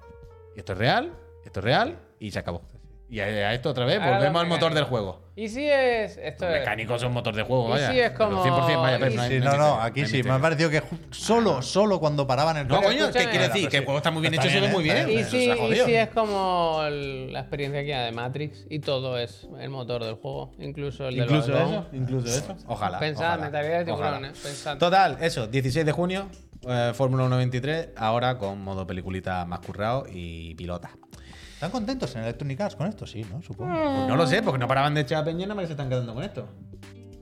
Y esto es real. Y esto es real. Y se acabó. Y a, a esto otra vez, volvemos al motor del juego. ¿Y si es. Esto Los mecánicos son motor de juego, Y vaya. si es Pero como- 100%, vaya, y no hay- Sí, no hay aquí sí. Me misterio. ha parecido que ju- solo, solo cuando paraban el No, juego. coño, ¿qué Escúchame. quiere decir? Que el juego está muy bien Está hecho, se bien, ve muy está bien. bien. Y Eso si, y jodido. si es como el- la experiencia que hay de Matrix y todo es el motor del juego, incluso el de Incluso los eso, incluso eso. Ojalá. Pensad, ojalá, mentalidad de tiburón, ojalá. ¿eh? Pensad. Total, eso, 16 de junio, eh, Fórmula 1 23, ahora con modo peliculita más currado y pilota. ¿Están contentos en Electronic Arts con esto? Sí, ¿no? Supongo. Pues no lo sé, porque no paraban de echar a más que se están quedando con esto.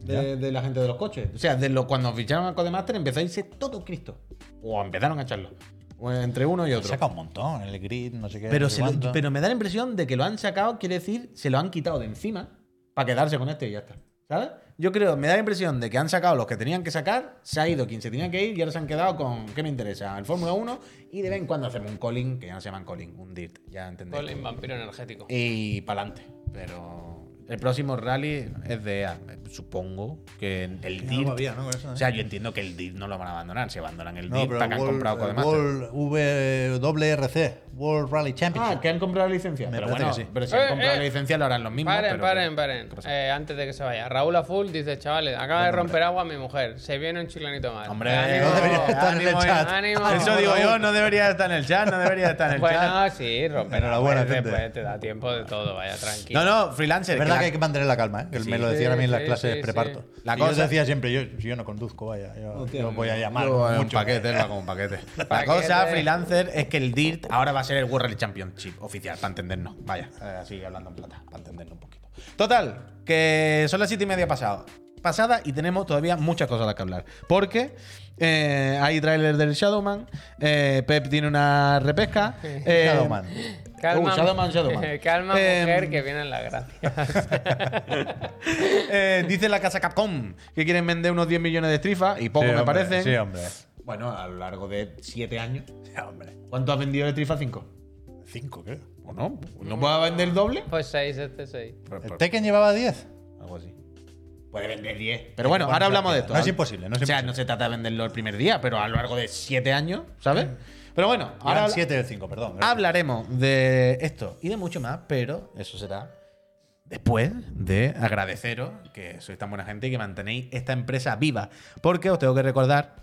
De, de la gente de los coches. O sea, de lo, cuando ficharon a Codemaster empezó a irse todo Cristo. O empezaron a echarlo. O entre uno y otro. Saca un montón, el grid, no sé qué. Pero, no sé se lo- cuánto. pero me da la impresión de que lo han sacado, quiere decir, se lo han quitado de encima para quedarse con este y ya está. ¿Sabes? Yo creo, me da la impresión de que han sacado los que tenían que sacar, se ha ido quien se tenía que ir y ahora se han quedado con, ¿qué me interesa? El Fórmula 1 y de vez en cuando hacemos un calling, que ya no se llaman calling, un dirt, ya entendéis. Colin, vampiro energético. Y para adelante. Pero el próximo rally es de EA. Supongo que el Algo había, ¿no? Eso, ¿eh? O sea, yo entiendo que el DIRT no lo van a abandonar. Si abandonan el No, para que han comprado eh, Codemaster. World WRC, World Rally Championship. Ah, que han comprado la licencia. Me pero parece bueno, que sí. pero si Eh, han comprado eh. la licencia lo harán los mismos. Paren, pero paren, paren. Eh, antes de que se vaya. Raúl Aful dice, chavales, acaba de romper agua a mi mujer. Se viene un chiclanito más. Hombre, ánimo, no debería estar en el ánimo, chat. ánimo. Eso digo yo, no debería estar en el chat, no debería estar en el chat. Bueno, sí, romper Enhorabuena, después te da tiempo de todo, vaya, tranquilo. No, no, freelancer. Es verdad que hay que mantener la calma, ¿eh? que me lo decían a mí en las Sí, clases preparto. sí. La Y yo cosa- decía siempre, yo, si yo no conduzco, vaya, yo, yo voy a llamar Yo, un mucho. paquete, lo hago un paquete. La Paquete. cosa, freelancer, es que el DIRT ahora va a ser el World Rally Championship oficial, para entendernos. Vaya, eh, así hablando en plata, para entendernos un poquito. Total, que son las siete y media pasado. Pasada y tenemos todavía muchas cosas de las que hablar. Porque eh, hay tráiler del Shadowman, eh, Pep tiene una repesca. eh, Shadowman. Calma, Uh, Shadowman, Shadowman. calma Eh, mujer, que vienen las gracias. eh, dice la casa Capcom que quieren vender unos 10 millones de trifas y poco Sí, me hombre, parecen. Sí, hombre. Bueno, a lo largo de 7 años. Sí, hombre. ¿Cuánto has vendido de trifa 5? Cinco, creo. Bueno, ¿no puedo vender el doble? pues 6, este 6. ¿El Tekken llevaba 10? Algo así. Puede vender 10. Pero bueno, ahora o hablamos de esto. no es imposible, no es o sea, imposible. no se trata de venderlo el primer día, pero a lo largo de 7 años, ¿sabes? Pero bueno, ahora Ahora 7 del 5, perdón. hablaremos de esto y de mucho más, pero eso será después de agradeceros que sois tan buena gente y que mantenéis esta empresa viva. Porque os tengo que recordar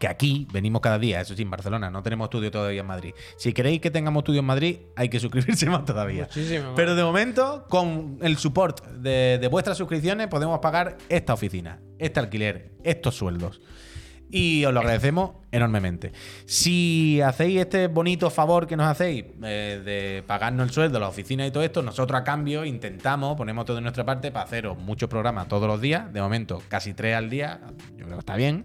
que aquí venimos cada día, eso sí, en Barcelona, no tenemos estudio todavía en Madrid. Si queréis que tengamos estudio en Madrid, hay que suscribirse más todavía. Muchísimo. Pero de momento, con el support de, de vuestras suscripciones, podemos pagar esta oficina, este alquiler, estos sueldos. Y os lo agradecemos enormemente. Si hacéis este bonito favor que nos hacéis eh, de pagarnos el sueldo, la oficina y todo esto, nosotros a cambio intentamos, ponemos todo de nuestra parte para haceros muchos programas todos los días. De momento, casi tres al día. Yo creo que está bien.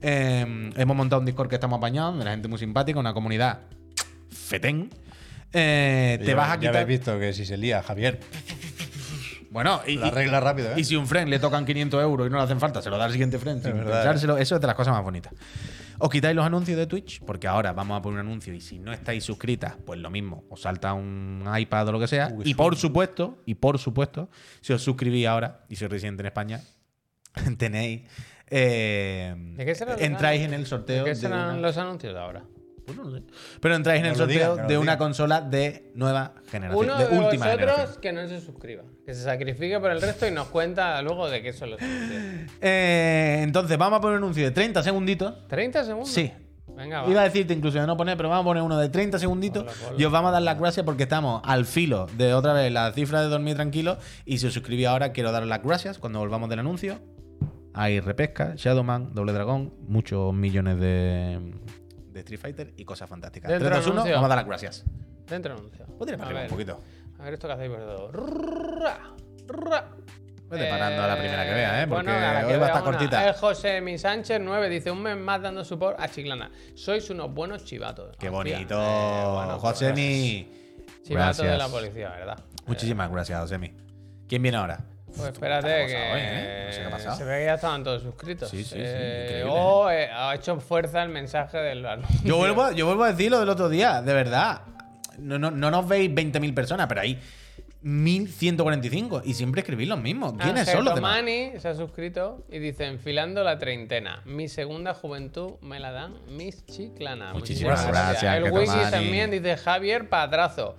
Eh, hemos montado un Discord que estamos apañados, de la gente muy simpática, una comunidad fetén. Eh, te Ya- vas a Ya quitar. habéis visto que si se lía Javier, Bueno, y, la regla rápido, ¿eh? y si un friend le tocan 500 euros y no le hacen falta, se lo da al siguiente friend sin verdad, pensárselo. Eso es de las cosas más bonitas. Os quitáis los anuncios de Twitch, porque ahora vamos a poner un anuncio y si no estáis suscritas, pues lo mismo, os salta un iPad o lo que sea. Y por supuesto, y por supuesto, si os suscribís ahora y sois residente en España, tenéis. eh, ¿De qué serán los entráis en anuncios? el sorteo. ¿Qué de serán una- los anuncios de ahora? Pues no lo sé. Pero entráis en el sorteo digan, de una digan. consola de nueva generación. Uno de, de, última vosotros generación. que no se suscriba. Que se sacrifique por el resto y nos cuenta luego de qué son los. Eh, entonces, vamos a poner un anuncio de 30 segunditos. ¿30 segundos? Sí. Venga, va. Iba a decirte incluso de no poner, pero vamos a poner uno de 30 segunditos y os vamos a dar las gracias porque estamos al filo de otra vez la cifra de dormir tranquilo. Y si os suscribís ahora, quiero daros las gracias cuando volvamos del anuncio. Hay repesca, Shadowman, Doble Dragón, muchos millones de, de Street Fighter y cosas fantásticas. Dentro 3, 2, 1, anuncio. vamos a dar las gracias. Dentro anuncio. Podría para arriba un poquito. A ver esto que hacéis vosotros. Vete parando a la primera que vea, ¿eh? Porque bueno, a la que hoy va a estar cortita. El José Mi Sánchez 9 dice: Un mes más dando support a Chiclana. Sois unos buenos chivatos. Qué bonito. eh, bueno, pues, Josemi. Chivato de la policía, ¿verdad? Muchísimas gracias, Josemi. ¿Quién viene ahora? Pues espérate que pasado hoy, ¿eh? No sé qué ha pasado. se ve que ya estaban todos suscritos. Sí, sí, sí, Eh, o eh, ha hecho fuerza el mensaje del. Yo vuelvo, yo vuelvo a decir lo del otro día, de verdad. No, no, no nos veis 20.000 personas, pero hay 1.145 y siempre escribís los mismos. ¿Quiénes Ángel son los demás? Tomani se ha suscrito y dice: Enfilando la treintena. Mi segunda juventud me la dan mis chiclanas. Muchísimas Muchísimas gracias, El Wiki también dice: Javier Padrazo.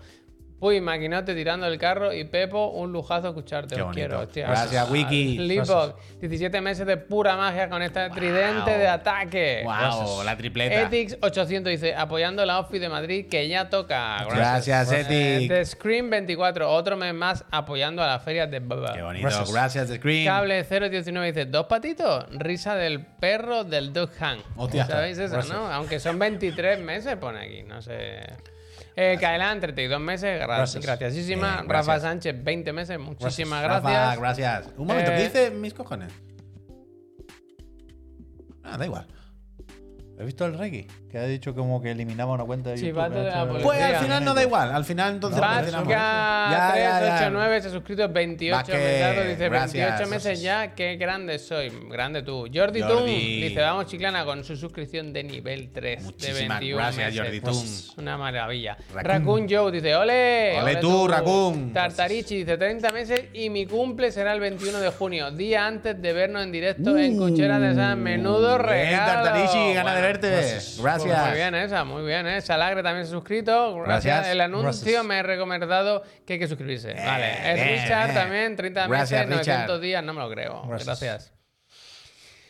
Puy, maquinote tirando el carro y Pepo, un lujazo escucharte. Qué Os bonito. quiero, hostia. Gracias, Wiki. Lipo, 17 meses de pura magia con este tridente de ataque. Wow, la tripleta. Etix 800 dice, apoyando la OFI de Madrid que ya toca. Gracias, Eh, Etix. The Scream 24, otro mes más apoyando a las ferias de Baba. Qué bonito. Gracias. Gracias, The Screen. Cable 019 dice, ¿dos patitos? Risa del perro del Dog Hang. Hostia. ¿Sabéis eso, no? Aunque son 23 meses, pone aquí, no sé. Eh, Kaelan, 32 meses, gra- Gracias. graciasísima. Gracias. Rafa Sánchez, 20 meses, muchísimas Rafa, gracias. gracias. Un momento, Eh, ¿qué dice mis cojones? Ah, da igual. ¿Has visto el Reggie? Que ha dicho como que eliminaba una cuenta de YouTube. De la policía. Pues al final no da igual. Al final entonces cancelamos. Ya, ya, ya. Vasca389 se ha suscrito 28 Vázquez, mesazos, dice gracias. 28 meses ya, qué grande soy, grande tú. Jordi, Jordi. Tung dice, vamos chiclana con su suscripción de nivel 3 de Muchísimas 21 gracias, meses. Jordi Tung. Una maravilla. Raccoon. Joe dice, ole, Ole tú, Raccoon. Tartarichi dice, 30 meses y mi cumple será el 21 de junio, día antes de vernos en directo en Cuchera de San Menudo Bien, regalo. Tartarichi, gana de Bueno, verte. gracias. Gracias. pues muy bien esa, muy bien, ¿eh? Salagre también se ha suscrito. Gracias. Gracias. El anuncio Gracias. me ha recomendado que hay que suscribirse. vale. El bien, Richard bien. también, 30 Gracias, meses, 900 Richard. días, no me lo creo. Gracias.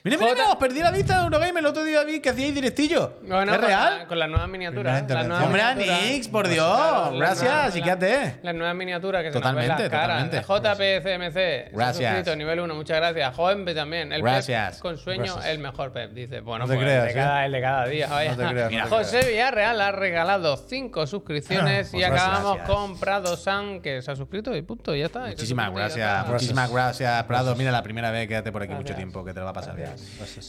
Mira, mira, mira, os perdí la vista de Eurogame el otro día vi que hacíais directillo. Bueno, ¿Es con real? la- con las nuevas miniaturas. Las nuevas Hombre. Anix, por Dios. Claro, Gracias, quédate. Las nuevas miniaturas que Totalmente, se nos ven las caras. JPCMC, Gracias. suscrito, nivel 1, muchas gracias. Jovenpe también. El Gracias. Pep con sueño, Gracias. el mejor Pep. Dice, bueno, No pues creas, el, de ¿eh? cada, el de cada día. Vaya. No te creas, Mira, no te José Villarreal ha regalado 5 suscripciones Pues y acabamos gracias. con Prado San, que se ha suscrito y punto, ya está. Muchísimas gracias, muchísimas gracias, Prado. Mira, la primera vez, quédate por aquí mucho tiempo, que te lo va a pasar bien.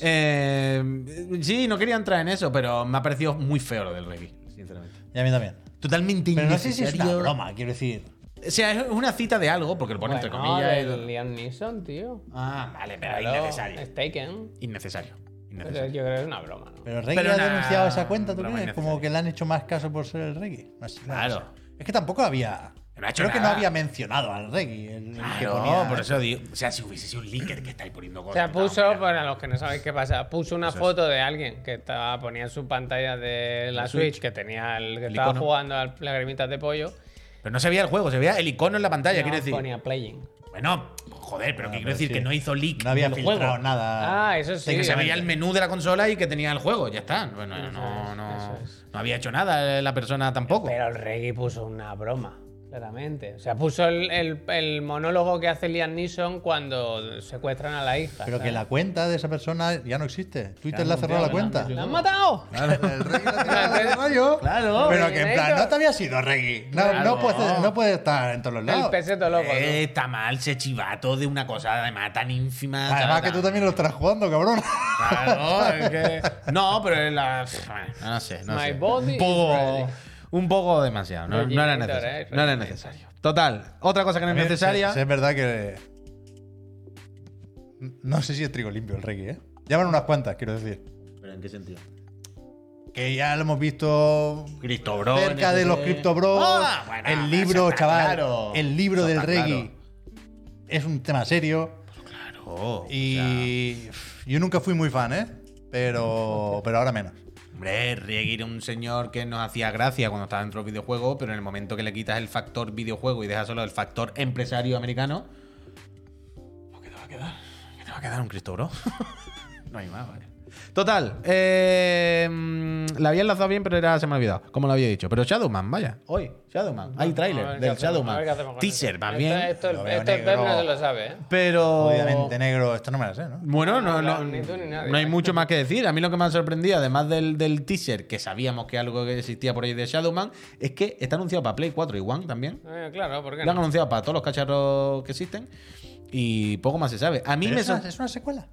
Eh, sí, no quería entrar en eso, pero me ha parecido muy feo lo del reggae, sinceramente. Y a mí también. Totalmente Pero no sé si es una innecesario. broma, quiero decir. O sea, es una cita de algo, porque lo pone entre comillas. y- del Liam Neeson, tío. Ah, vale, pero Claro, innecesario. Es Taken. Innecesario. Pero Innecesario. yo creo que es una broma, ¿no? Pero Reggie Pero ha denunciado esa cuenta, ¿tú crees? Como que le han hecho más caso por ser el Reggie. No sé, no Claro. sé. Es que tampoco había. No ha hecho creo que no había mencionado al Reggie. El, el que ponía- por eso digo. O sea, si hubiese sido un leaker que estáis poniendo O cosas. sea, no, puso, para los que no sabéis qué pasa, puso una Eso es. foto de alguien que estaba, ponía en su pantalla de la La Switch, Switch. que tenía el que El estaba icono. jugando a lagrimitas de pollo. Pero no se veía el juego, se veía el icono en la pantalla, no, quiero decir. ponía playing. Bueno, joder, pero Ah, que quiero pero decir sí. que no hizo leak No había filtrado juego. nada. Ah, eso sí. De que se veía el menú de la consola y que tenía el juego, ya está. Bueno, Eso no, es, no, eso es. no había hecho nada la persona tampoco. Pero el Reggie puso una broma, claramente. O sea, puso el, el- el monólogo que hace Liam Neeson cuando secuestran a la hija. Pero que la cuenta de esa persona ya no existe. Twitter Claro, le ha cerrado la claro, cuenta. ¡La han matado! El Reggie la rollo. Claro. Pero que en plan, no te había sido Reggie. No, Claro. no, puede, no puede estar en todos los El lados. peseto loco. ¿no? Eh, está mal ese chivato de una cosa además tan ínfima. Además que tú también lo estás jugando, cabrón. Claro, es que- No, pero es la. No sé, no My sé. body un poco. Un poco demasiado. No, no era necesario. No era necesario. Total. Otra cosa que no es necesaria. Es verdad que. No sé si es trigo limpio el Reggie, ¿eh? Llevan unas cuantas, quiero decir. ¿Pero en qué sentido? Que ya lo hemos visto Cristo Bro. cerca de los Crypto Bros. Ah, bueno, el libro, chaval. claro. El libro Eso del está Reggie es un tema serio. Claro. Y yo nunca fui muy fan, ¿eh? Pero, pero ahora menos. Hombre, era un señor que nos hacía gracia cuando estaba dentro del videojuego, pero en el momento que le quitas el factor videojuego y dejas solo el factor empresario americano, pues, ¿qué te va a quedar? ¿Qué te va a quedar un Cristo Bro? no hay más, vale. Total, eh, mm, la había enlazado bien, pero era, se me ha olvidado, como lo había dicho. Pero Shadowman, vaya, hoy, Shadowman. Hay tráiler del Shadowman. ver qué hacemos con Teaser, esto. más Esto- bien. Esto, Lo veo esto el Pep no se lo sabe, ¿eh? Pero. Obviamente negro, esto no me la sé, ¿no? Bueno, no, no, Ni tú ni nadie. no hay mucho más que decir. A mí lo que me ha sorprendido, además del, del teaser, que sabíamos que algo que existía por ahí de Shadowman, es que está anunciado para Play 4 y One también. Eh, claro, ¿por qué Lo han no? anunciado para todos los cacharros que existen. Y poco más se sabe. A mí Pero me es, una, sor- es una secuela.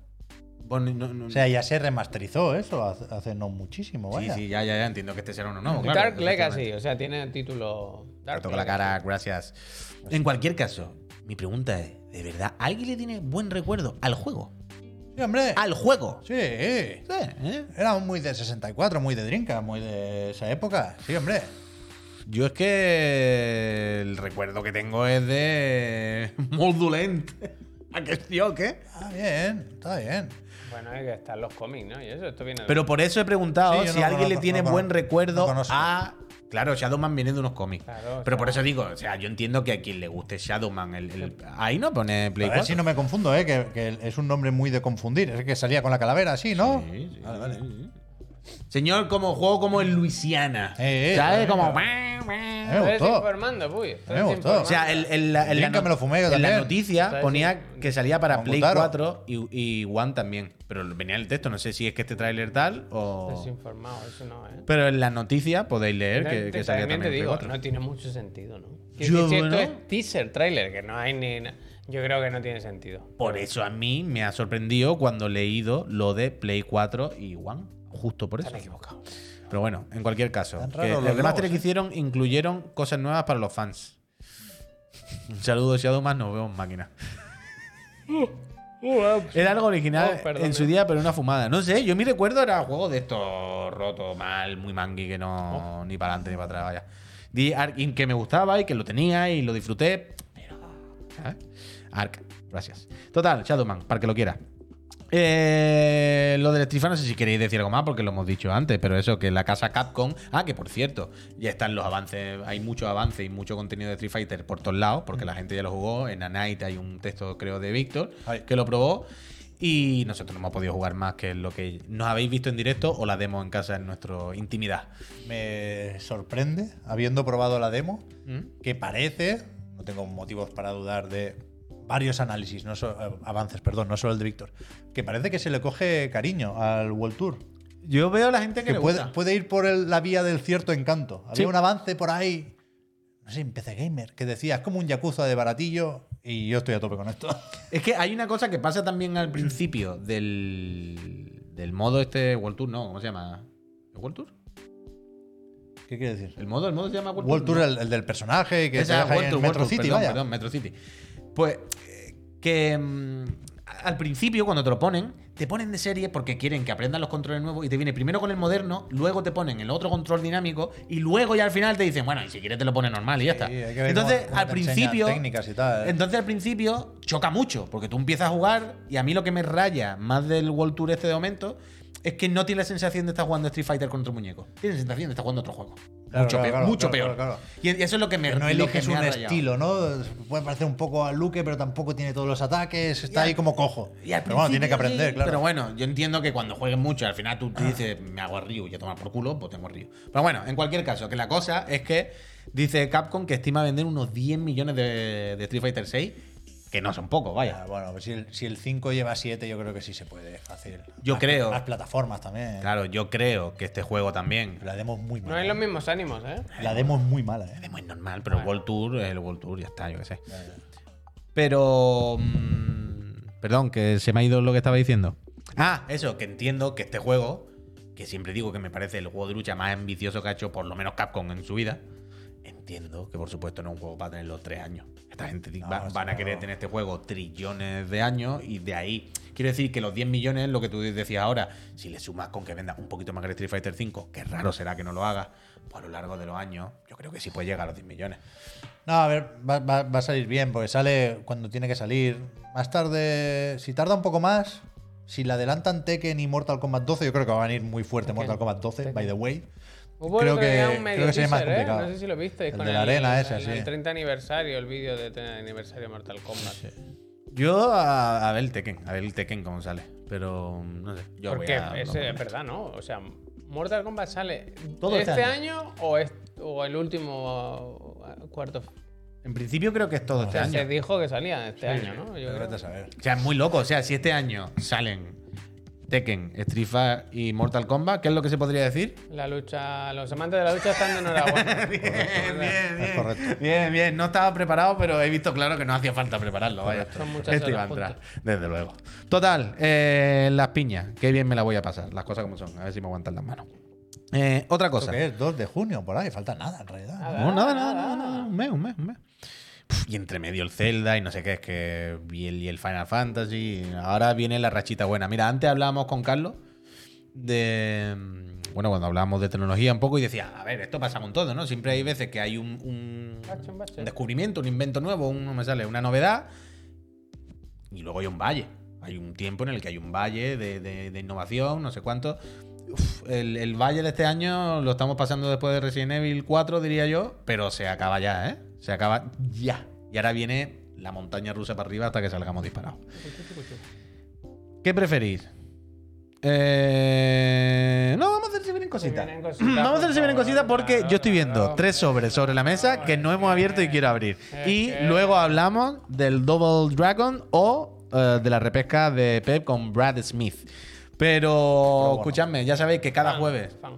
Bueno, no- no- O sea, ya se remasterizó eso hace, no muchísimo, sí, vaya. sí, ya, ya, ya entiendo que este será uno nuevo. claro, Dark. Legacy, o sea, tiene título Me Dark toco la Legacy. cara, gracias. En cualquier caso, mi pregunta es: ¿de verdad alguien le tiene buen recuerdo al juego? Sí, hombre. ¡Al juego! Sí. Sí, ¿eh? Era muy de 64, muy de Dreamcast, muy de esa época. Sí, hombre. Yo es que el recuerdo que tengo es de Moldulent. ¿A qué sí o qué? Ah, bien, está bien. Bueno, es que están los cómics, ¿no? Y eso, esto viene. Pero por eso he preguntado Sí, si no alguien le tiene no buen recuerdo a. Claro, Shadowman viene de unos cómics. Claro, pero por eso digo, o sea, yo entiendo que a quien le guste Shadowman, el, el- ahí no pone Play A ver 4. si no me confundo, ¿eh? Que, que es un nombre muy de confundir. Es que salía con la calavera así, ¿no? Sí, sí, Vale, vale. sí, sí. Señor, como juego como en Luisiana. Eh, eh, ¿Sabes? eh, Como. eh. Me Estás gustó. informando, puy. Me gustó. informando. O sea, el, el- la- me lo fumé yo en la noticia ponía que salía para Play Gutaro. 4 y, y One también. Pero venía el texto, no sé si es que este tráiler tal o. Estás informado, eso no, ¿eh? Pero en la noticia podéis leer que, que salía también también te digo, 4. no tiene mucho sentido, ¿no? Que- Yo, si esto es teaser, trailer, que no hay ni. Yo creo que no tiene sentido. Por eso a mí me ha sorprendido cuando he leído lo de Play 4 y One. Justo por eso. Están equivocados. Pero bueno, en cualquier caso. Que el remaster que ¿eh? hicieron incluyeron cosas nuevas para los fans. Un saludo, Shadowman, nos vemos máquina. Era algo original Oh, en su eh. día, pero una fumada. No sé, yo mi recuerdo era juego de estos roto, mal, muy mangui, que no ni para adelante ni para atrás, vaya. Di Ark que me gustaba y que lo tenía y lo disfruté. Pero. ¿sabes? Ark, gracias. Total, Shadowman, para que lo quiera. Eh, lo del Street Fighter, no sé si queréis decir algo más porque lo hemos dicho antes, pero eso, que la casa Capcom. Ah, que por cierto, ya están los avances, hay mucho avance y mucho contenido de Street Fighter por todos lados, porque la gente ya lo jugó. En A Night hay un texto, creo, de Víctor que lo probó. Y nosotros no hemos podido jugar más que lo que nos habéis visto en directo o la demo en casa en nuestra intimidad. Me sorprende, habiendo probado la demo, ¿Mm? que parece, no tengo motivos para dudar de varios análisis, no so- eh, avances, perdón, no solo el de Víctor, que parece que se le coge cariño al World Tour. Yo veo a la gente que, Que le puede, gusta. puede ir por el- la vía del cierto encanto. Había Sí. un avance por ahí, no sé, en PC Gamer, que decía, es como un Yakuza de baratillo, y yo estoy a tope con esto. Es que hay una cosa que pasa también al principio del, del modo este World Tour, no, ¿cómo se llama? ¿El World Tour? ¿Qué quiere decir? ¿El modo, el modo se llama World, World Tour, No. el, el del personaje que Esa, se deja World en Tour, Metro Tour, City, perdón, vaya. perdón, Metro City. Pues eh, que mm, al principio, cuando te lo ponen, te ponen de serie porque quieren que aprendan los controles nuevos y te viene primero con el moderno, luego te ponen el otro control dinámico y luego ya al final te dicen, bueno, y si quieres te lo pones normal y ya está. Sí, Entonces, cómo- al principio. técnicas y tal. Entonces al principio choca mucho, porque tú empiezas a jugar y a mí lo que me raya más del World Tour este de momento es que no tienes la sensación de estar jugando Street Fighter contra un muñeco. Tienes la sensación de estar jugando otro juego. Claro, mucho claro, peor. claro, mucho claro, peor. claro, Y eso es lo que me Que no lo que eliges me un estilo, ¿no? Puede parecer un poco a Luke, pero tampoco tiene todos los ataques. Está Y ahí como cojo. Y al pero bueno, tiene que aprender, sí, claro. Pero bueno, yo entiendo que cuando juegues mucho, al final tú te dices, me hago a Ryu y a tomar por culo, pues tengo a Ryu. Pero bueno, en cualquier caso, que la cosa es que dice Capcom que estima vender unos 10 millones de, de Street Fighter 6, que no son pocos, vaya. Ah, bueno, pues si el, si el 5 lleva 7, yo creo que sí se puede fácil. Yo Más- creo. Más plataformas también. Claro, yo creo que este juego también. La demo es muy No mala. hay los mismos ánimos, ¿eh? La demo es muy mala, ¿eh? Es muy normal, pero el World Tour es el World Tour, ya está, yo qué sé. Pero. mm, perdón, que se me ha ido lo que estaba diciendo. Ah, eso, que entiendo que este juego, que siempre digo que me parece el juego de lucha más ambicioso que ha hecho por lo menos Capcom en su vida. Entiendo que por supuesto no es un juego para tener los tres años. Esta gente No, va- van a querer tener este juego trillones de años y de ahí. Quiero decir que los 10 millones, lo que tú decías ahora, si le sumas con que venda un poquito más que el Street Fighter 5, que raro será que no lo haga, pues a lo largo de los años, yo creo que sí puede llegar a los 10 millones. No, a ver, va, va- va a salir bien, porque sale cuando tiene que salir. Más tarde, si tarda un poco más, si le adelantan Tekken y Mortal Kombat 12, yo creo que va a venir muy fuerte Mortal Kombat 12, by the way. Hubo creo el que, día un medio creo que sería más teaser, ¿eh? complicado. No sé si lo visteis. El con de la arena ese, sí. El 30 aniversario, el vídeo de 30 aniversario de Mortal Kombat. Yo a, a ver el Tekken, a ver el Tekken cómo sale. Pero no sé. Yo voy a- es no, eh, verdad, ¿no? O sea, Mortal Kombat sale Todo este, este año, o, es- o el último uh, cuarto. En principio creo que es todo O este sea, año. se dijo que salía este año, ¿no? Yo creo. a saber. O sea, es muy loco. O sea, si este año salen Tekken, Street Fighter y Mortal Kombat, ¿qué es lo que se podría decir? La lucha, los amantes de la lucha están de enhorabuena. bien, correcto. Bien, bien. No estaba preparado, pero he visto claro que no hacía falta prepararlo. Vaya. Son muchas Esto iba a entrar, desde luego. Total, eh, las piñas. Qué bien me la voy a pasar. Las cosas como son. A ver si me aguantan las manos. Eh, otra ¿Esto cosa. es? 2 de junio, por ahí. Falta nada, en realidad. No, nada, nada, nada, nada. Un mes, un mes, un mes. Y entre medio el Zelda y no sé qué, es que. Y el, y el Final Fantasy. Ahora viene la rachita buena. Mira, antes hablábamos con Carlos de. mm, Bueno, cuando hablábamos de tecnología un poco y decía, a ver, esto pasa con todo, ¿no? Siempre hay veces que hay un, descubrimiento, un invento nuevo, un, no me sale, una novedad. Y luego hay un valle. Hay un tiempo en el que hay un valle de, de- de innovación, no sé cuánto. Uf, el, el valle de este año lo estamos pasando después de Resident Evil 4, diría yo, pero se acaba ya, ¿eh? Se acaba ya. Y ahora viene la montaña rusa para arriba hasta que salgamos disparados. ¿Qué preferís? Eh, no, vamos a hacer si vienen cositas. Vamos a hacer por si vienen cositas porque claro, yo estoy viendo claro. tres sobres sobre la mesa que no hemos abierto y quiero abrir. Y que- luego hablamos del Double Dragon o eh, de la repesca de Pep con Brad Smith. Pero, escuchadme, ya sabéis que cada Fan, jueves fan.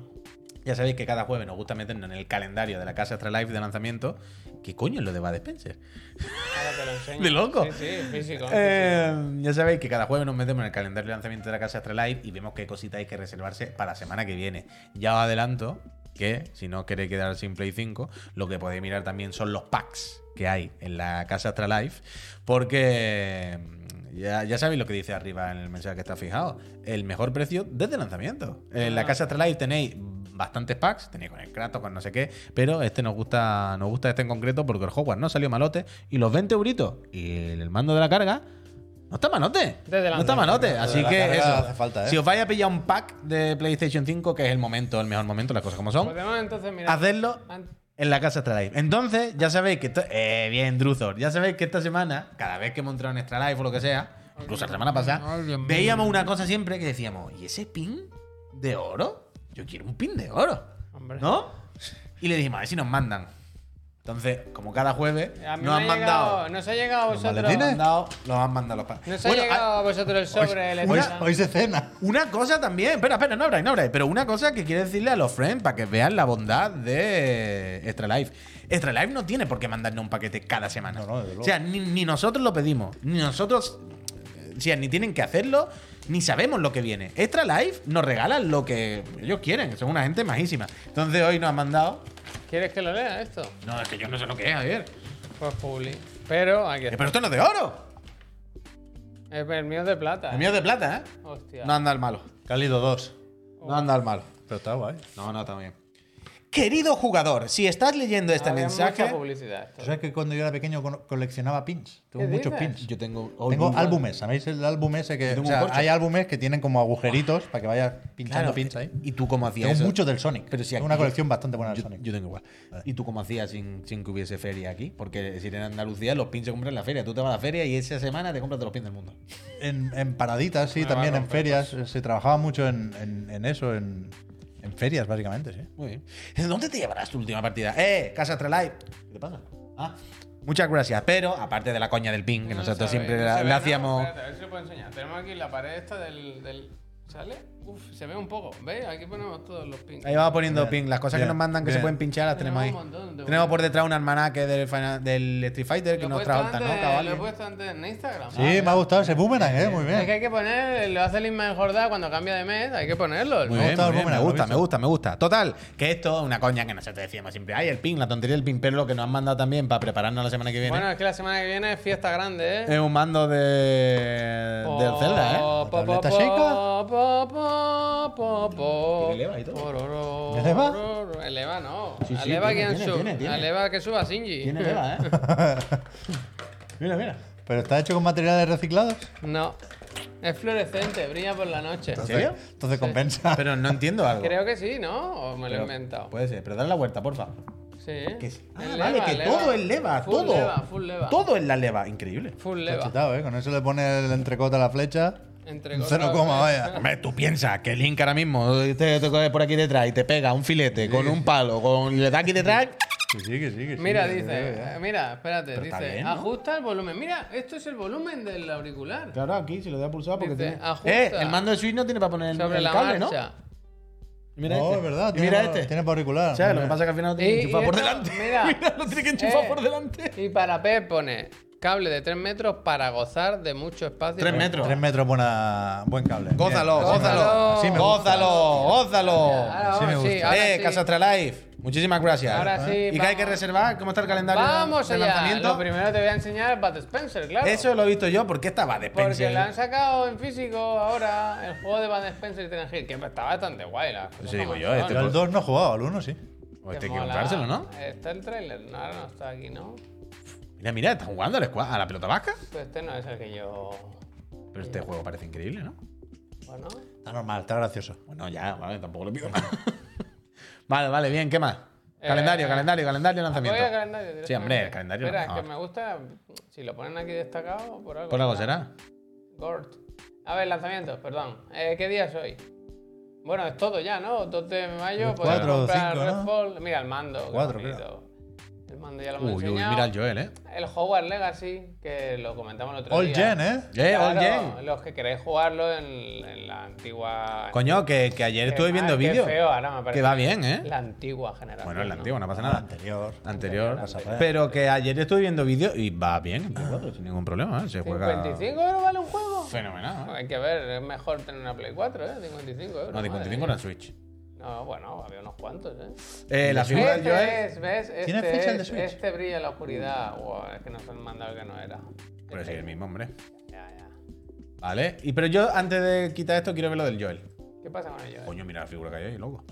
ya sabéis que cada jueves nos gusta meternos en el calendario de la casa Astralife de lanzamiento. ¿Qué coño es lo de Bad Spencer? Ahora te lo enseño. De loco. Sí, sí, físico. Eh, ya sabéis que cada jueves nos metemos en el calendario de lanzamiento de la casa Astralife y vemos qué cositas hay que reservarse para la semana que viene. Ya os adelanto que si no queréis quedar sin Play 5, lo que podéis mirar también son los packs que hay en la casa Astralife, porque mm, ya, ya sabéis lo que dice arriba en el mensaje que está fijado. El mejor precio desde el lanzamiento. En la casa Astralife tenéis bastantes packs, tenéis con el Kratos, con no sé qué, pero este nos gusta, nos gusta este en concreto porque el Hogwarts no salió malote y los 20 euritos y el mando de la carga no está malote. Desde No está malote. Desde Así la que eso. hace falta, ¿eh? Si os vais a pillar un pack de PlayStation 5, que es el momento, el mejor momento, las cosas como son, Podemos entonces mirar. hacedlo An- en la casa Extra Life. Entonces, ya sabéis que. esto- Eh, bien, Druzor. Ya sabéis que esta semana, cada vez que hemos entrado en Extra Life o lo que sea, incluso la semana pasada, veíamos una cosa siempre que decíamos: ¿y ese pin de oro? Yo quiero un pin de oro. Hombre. ¿No? Y le dijimos: a ver si nos mandan. Entonces, como cada jueves, A mí nos han ha mandado. llegado, nos ha llegado a Nos vosotros. han mandado, los han mandado los packs. Nos ha Bueno, llegado ah, a vosotros el sobre. el Hoy, hoy se cena. Una cosa también, espera, espera, no abráis, no abráis, pero una cosa que quiero decirle a los friends para que vean la bondad de Extra Life. Extra Life no tiene por qué mandarnos un paquete cada semana. No, no, desde luego. o sea, ni, ni nosotros lo pedimos, ni nosotros, o sea, ni tienen que hacerlo, ni sabemos lo que viene. Extra Life nos regalan lo que ellos quieren, que son una gente majísima. Entonces hoy nos han mandado. ¿Quieres que lo lea esto? No, es que yo no sé lo que es, Javier. Pues publi. Pero aquí Eh, está. Pero esto no es de oro. Eh, El mío es de plata. El mío es de plata, ¿eh? Hostia. No anda al malo. Cálido 2. No anda al malo. Pero está guay. No, no, está bien. Querido jugador, si estás leyendo este Había mensaje. mucha publicidad. ¿Tú sabes que cuando yo era pequeño co- coleccionaba pins? Tengo ¿Qué muchos dices? pins. Yo tengo. Tengo álbumes, ¿sabéis el álbum ese que.? O sea, hay álbumes que tienen como agujeritos para que vayas pinchando Claro, pins ahí. ¿Y tú cómo hacías Tengo eso? muchos del Sonic. Pero si tengo aquí- una colección bastante buena del Yo, Sonic. yo tengo igual. ¿Y tú cómo hacías sin, sin que hubiese feria aquí? Porque si en Andalucía los pins se compran en la feria. Tú te vas a la feria y esa semana te compras todos los pins del mundo. En, en paraditas, sí, Me también en ferias. Se trabajaba mucho en, en- en eso, en, en ferias, básicamente, sí. Muy bien. ¿Dónde te llevarás tu última partida? ¡Eh! Casa Astralife. ¿Qué te pasa? Ah. Muchas gracias. Pero, aparte de la coña del pin, que No nosotros siempre no la- se ve, le ¿no? hacíamos. Espérate, a ver si lo puedo enseñar. Tenemos aquí la pared esta del. del- ¿Sale? Uf, se ve un poco. ¿Veis? Aquí ponemos todos los pins. Ahí vamos poniendo Bien, pin. Las cosas que bien, nos mandan que se bien. pueden pinchar las tenemos ahí. Tenemos un montón de- Tenemos por detrás un almanaque del, Final- del Street Fighter que nos trajo Tanoka, ¿vale? Lo he puesto antes en Instagram. Sí, me ha gustado ese boomerang, ¿eh? Muy Es que bien. hay que poner, lo hace el Ismael Jordá cuando cambia de mes, hay que ponerlo. Muy Me bien, gustado muy el bien, me gusta, me gusta, me gusta. Total, que esto es una coña que nosotros decíamos siempre. Ay, el pin, la tontería del pin, pero lo que nos han mandado también para prepararnos la semana que viene Bueno, es que la semana que viene es fiesta grande, ¿eh? es un mando de, del Zelda, ¿eh? Po, po, ¿La tableta po, chica? po, po, po, po. ¿Tiene leva y todo? ¿Eleva? Eleva no. Sí, sí, Eleva tiene, tiene. Eleva que suba Shinji. Tiene leva, ¿eh? mira, mira. ¿Pero está hecho con materiales reciclados? No. Es fluorescente, brilla por la noche. ¿En serio? Entonces compensa. Pero no entiendo algo. Creo que sí, ¿no? O me lo he inventado. Puede ser, pero dale la vuelta, porfa. Sí. Que es- Ah, Es vale, leva, que leva. todo es leva, Full todo. leva, full leva. Todo es la leva, increíble. Full leva. chetado, ¿eh? Con eso le pone el entrecota a la flecha. Entre Un cosas- cero coma, vaya. Hombre, tú piensas que Link ahora mismo te, te coge por aquí detrás y te pega un filete con un palo, con, le da aquí detrás. Que sí, que sí, que sí. Mira, dice, sí, eh, mira, espérate, Pero dice, bien, ¿no? ajusta el volumen. Mira, esto es el volumen del auricular. Claro, aquí, si lo doy a pulsar porque Dice, tiene. ajusta. Eh, el mando de Switch no tiene para poner el, Sobre el la cable, marcha. ¿no? Mira No, este. es verdad. Tiene mira para- este. Tiene para auricular. ¿Sabes? Lo Muy que pasa es que al final lo tiene que enchufar por delante. mira. lo tiene que enchufar Eh, por delante. Y para P pone cable de 3 metros para gozar de mucho espacio. Tres y metros. Tres metros, buena, buen cable. Gózalo, Bien. gózalo. Así me gusta. gózalo, gózalo. Ahora me vamos, sí, gusta. ahora eh, sí. Casa Astralife. Muchísimas gracias. Ahora sí, ¿Y qué hay que reservar? ¿Cómo está el calendario Vamos de allá. lanzamiento? Lo primero te voy a enseñar Bud Spencer, claro. Eso lo he visto yo. ¿Por qué estaba de Porque Spencer? lo han sacado en físico ahora, el juego de Bud Spencer y Hill, que está bastante guay. Cosas Eso digo como yo, este Yo al 2 no he jugado, al 1 sí. Pues hay que comprárselo, ¿no? Está el trailer, no, ahora no está aquí, ¿no? Mira, mira, está jugando al squad- a la pelota vasca. Pues este no es el que yo. Pero este juego parece increíble, ¿no? Bueno, Está normal, está gracioso. Bueno, ya, vale, tampoco le pido nada. vale, vale, bien, ¿qué más? Eh, Calendario, calendario, calendario, lanzamiento. voy al calendario Sí, hombre, el calendario. Espera, no. es que me gusta. Si lo ponen aquí destacado, por algo. Por algo será. Gort. A ver, lanzamientos, perdón. Eh, ¿Qué día es hoy? Bueno, es todo ya, ¿no? 2 de mayo. El podemos cuatro o comprar cinco, ¿no? Redfall. Mira, el mando. qué Cuatro, bonito. El mando ya lo hemos Uy, uy, enseñado. mira el Joel, ¿eh? El Hogwarts Legacy, que lo comentamos el otro All día. Gen, ¿eh? Eh, all gen. Los que queréis jugarlo en, en la antigua. Coño, que, que ayer estuve viendo vídeos. Que va bien, ¿eh? La antigua generación. Bueno, es la antigua, no pasa La nada. anterior. Anterior. Nada. Pero que ayer estuve viendo vídeos y va bien, 4, sin ningún problema, ¿eh? Se juega. ¿55 euros vale un juego? Fenomenal. ¿eh? Hay que ver, es mejor tener una Play 4, ¿eh? 55 euros. No, de madre 55 mía. en Switch. No, bueno, había unos cuantos, ¿eh? Eh, la figura del Este Joel. es, ¿ves? Este ¿Tiene fecha el de Switch? Este brilla en la oscuridad. Wow, es que nos han mandado el que no era. Pero sí, el mismo, hombre. Ya, ya. Vale. Y pero yo, antes de quitar esto, quiero ver lo del Joel. ¿Qué pasa con ello? eh? Coño, mira la figura que hay ahí, loco.